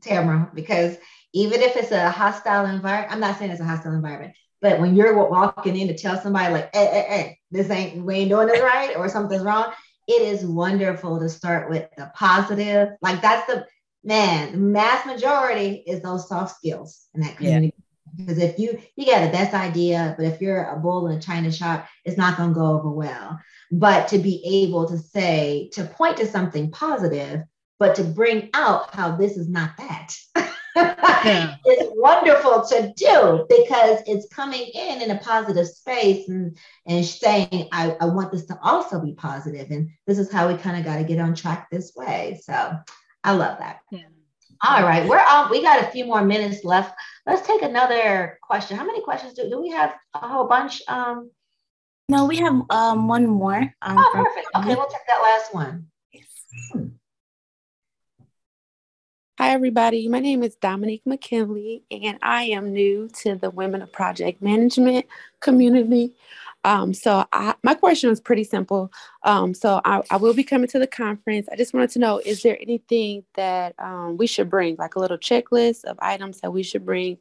Tamara, because even if it's a hostile environment, I'm not saying it's a hostile environment, but when you're walking in to tell somebody like, hey, hey, hey, this ain't we ain't doing this right or something's wrong, it is wonderful to start with the positive. Like that's the man, the mass majority is those soft skills in that community. Yeah. Because if you you got the best idea, but if you're a bull in a china shop, it's not gonna go over well. But to be able to say, to point to something positive, but to bring out how this is not that. yeah. is wonderful to do because it's coming in in a positive space and, and saying, I, I want this to also be. And this is how we kind of got to get on track this way. So I love that. Yeah. All right, we're on. We got a few more minutes left. Let's take another question. How many questions do, do we have? A whole bunch. Um, no, we have um one more. Um, oh, perfect. Okay, we'll take that last one. Hmm. Hi, everybody. My name is Dominique McKinley, and I am new to the Women of Project Management community. Um, so, I, my question was pretty simple. Um, so, I, I, will be coming to the conference. I just wanted to know is there anything that um, we should bring, like a little checklist of items that we should bring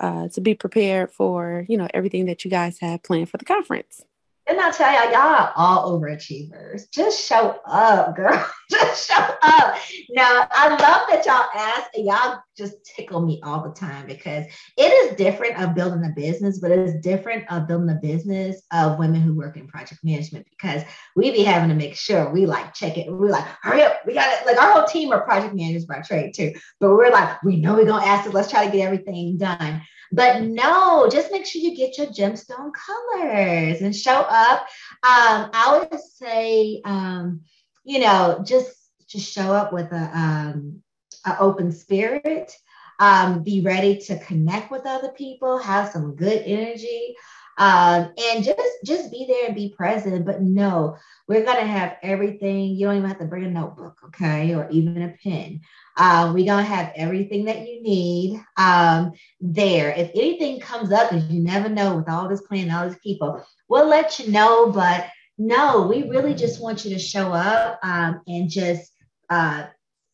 uh, to be prepared for, you know, everything that you guys have planned for the conference? And I tell y'all, y'all are all overachievers. Just show up, girl. just show up. Now, I love that y'all ask, and y'all just tickle me all the time because it is different of building a business, but it is different of building a business of women who work in project management because we be having to make sure we like check it. We're like, hurry up, we got it. Like our whole team are project managers by trade too, but we're like, we know we're gonna ask it. Let's try to get everything done. But no, just make sure you get your gemstone colors and show up. Um, I would say, um, you know, just just show up with a um, an open spirit. Um, be ready to connect with other people, have some good energy, um, and just just be there and be present. But no, we're gonna have everything. You don't even have to bring a notebook, okay, or even a pen. Um, we're gonna have everything that you need um, there. If anything comes up, because you never know with all this planning, all these people, we'll let you know. But no, we really just want you to show up um, and just uh,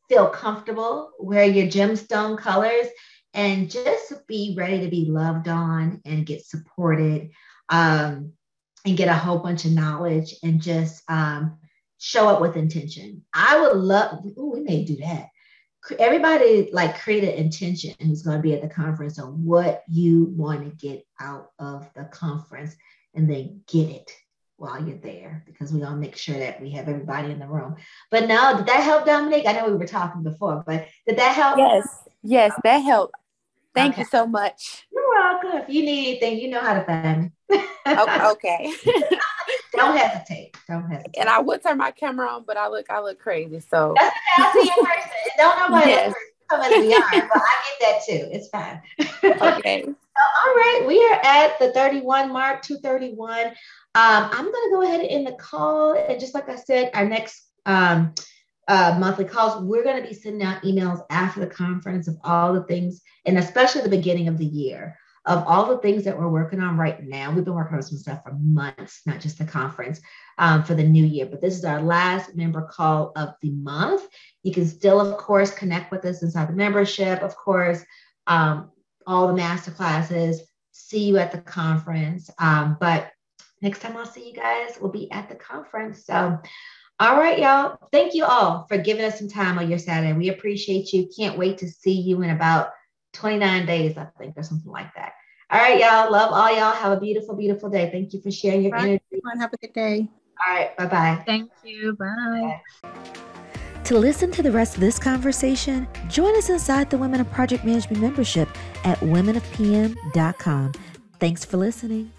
feel comfortable, wear your gemstone colors, and just be ready to be loved on and get supported um, and get a whole bunch of knowledge and just um, show up with intention. I would love, oh, we may do that. Everybody like create an intention who's going to be at the conference on what you want to get out of the conference and then get it while you're there because we all make sure that we have everybody in the room. But now, did that help, Dominic? I know we were talking before, but did that help? Yes, yes, that helped. Thank okay. you so much. You're welcome. If you need anything, you know how to find me. okay. Don't hesitate. Don't hesitate. And I would turn my camera on, but I look I look crazy. So that's okay. I see you person. Don't nobody yes. come in the yard, but I get that too. It's fine. okay. all right. We are at the 31 mark, 231. Um, I'm going to go ahead and end the call. And just like I said, our next um, uh, monthly calls, we're going to be sending out emails after the conference of all the things, and especially the beginning of the year, of all the things that we're working on right now. We've been working on some stuff for months, not just the conference um, for the new year, but this is our last member call of the month. You can still, of course, connect with us inside the membership, of course, um, all the master classes. See you at the conference. Um, but next time I'll see you guys, we'll be at the conference. So, all right, y'all. Thank you all for giving us some time on your Saturday. We appreciate you. Can't wait to see you in about 29 days, I think, or something like that. All right, y'all. Love all y'all. Have a beautiful, beautiful day. Thank you for sharing your bye, energy. Have a good day. All right. Bye bye. Thank you. Bye. bye. To listen to the rest of this conversation, join us inside the Women of Project Management membership at womenofpm.com. Thanks for listening.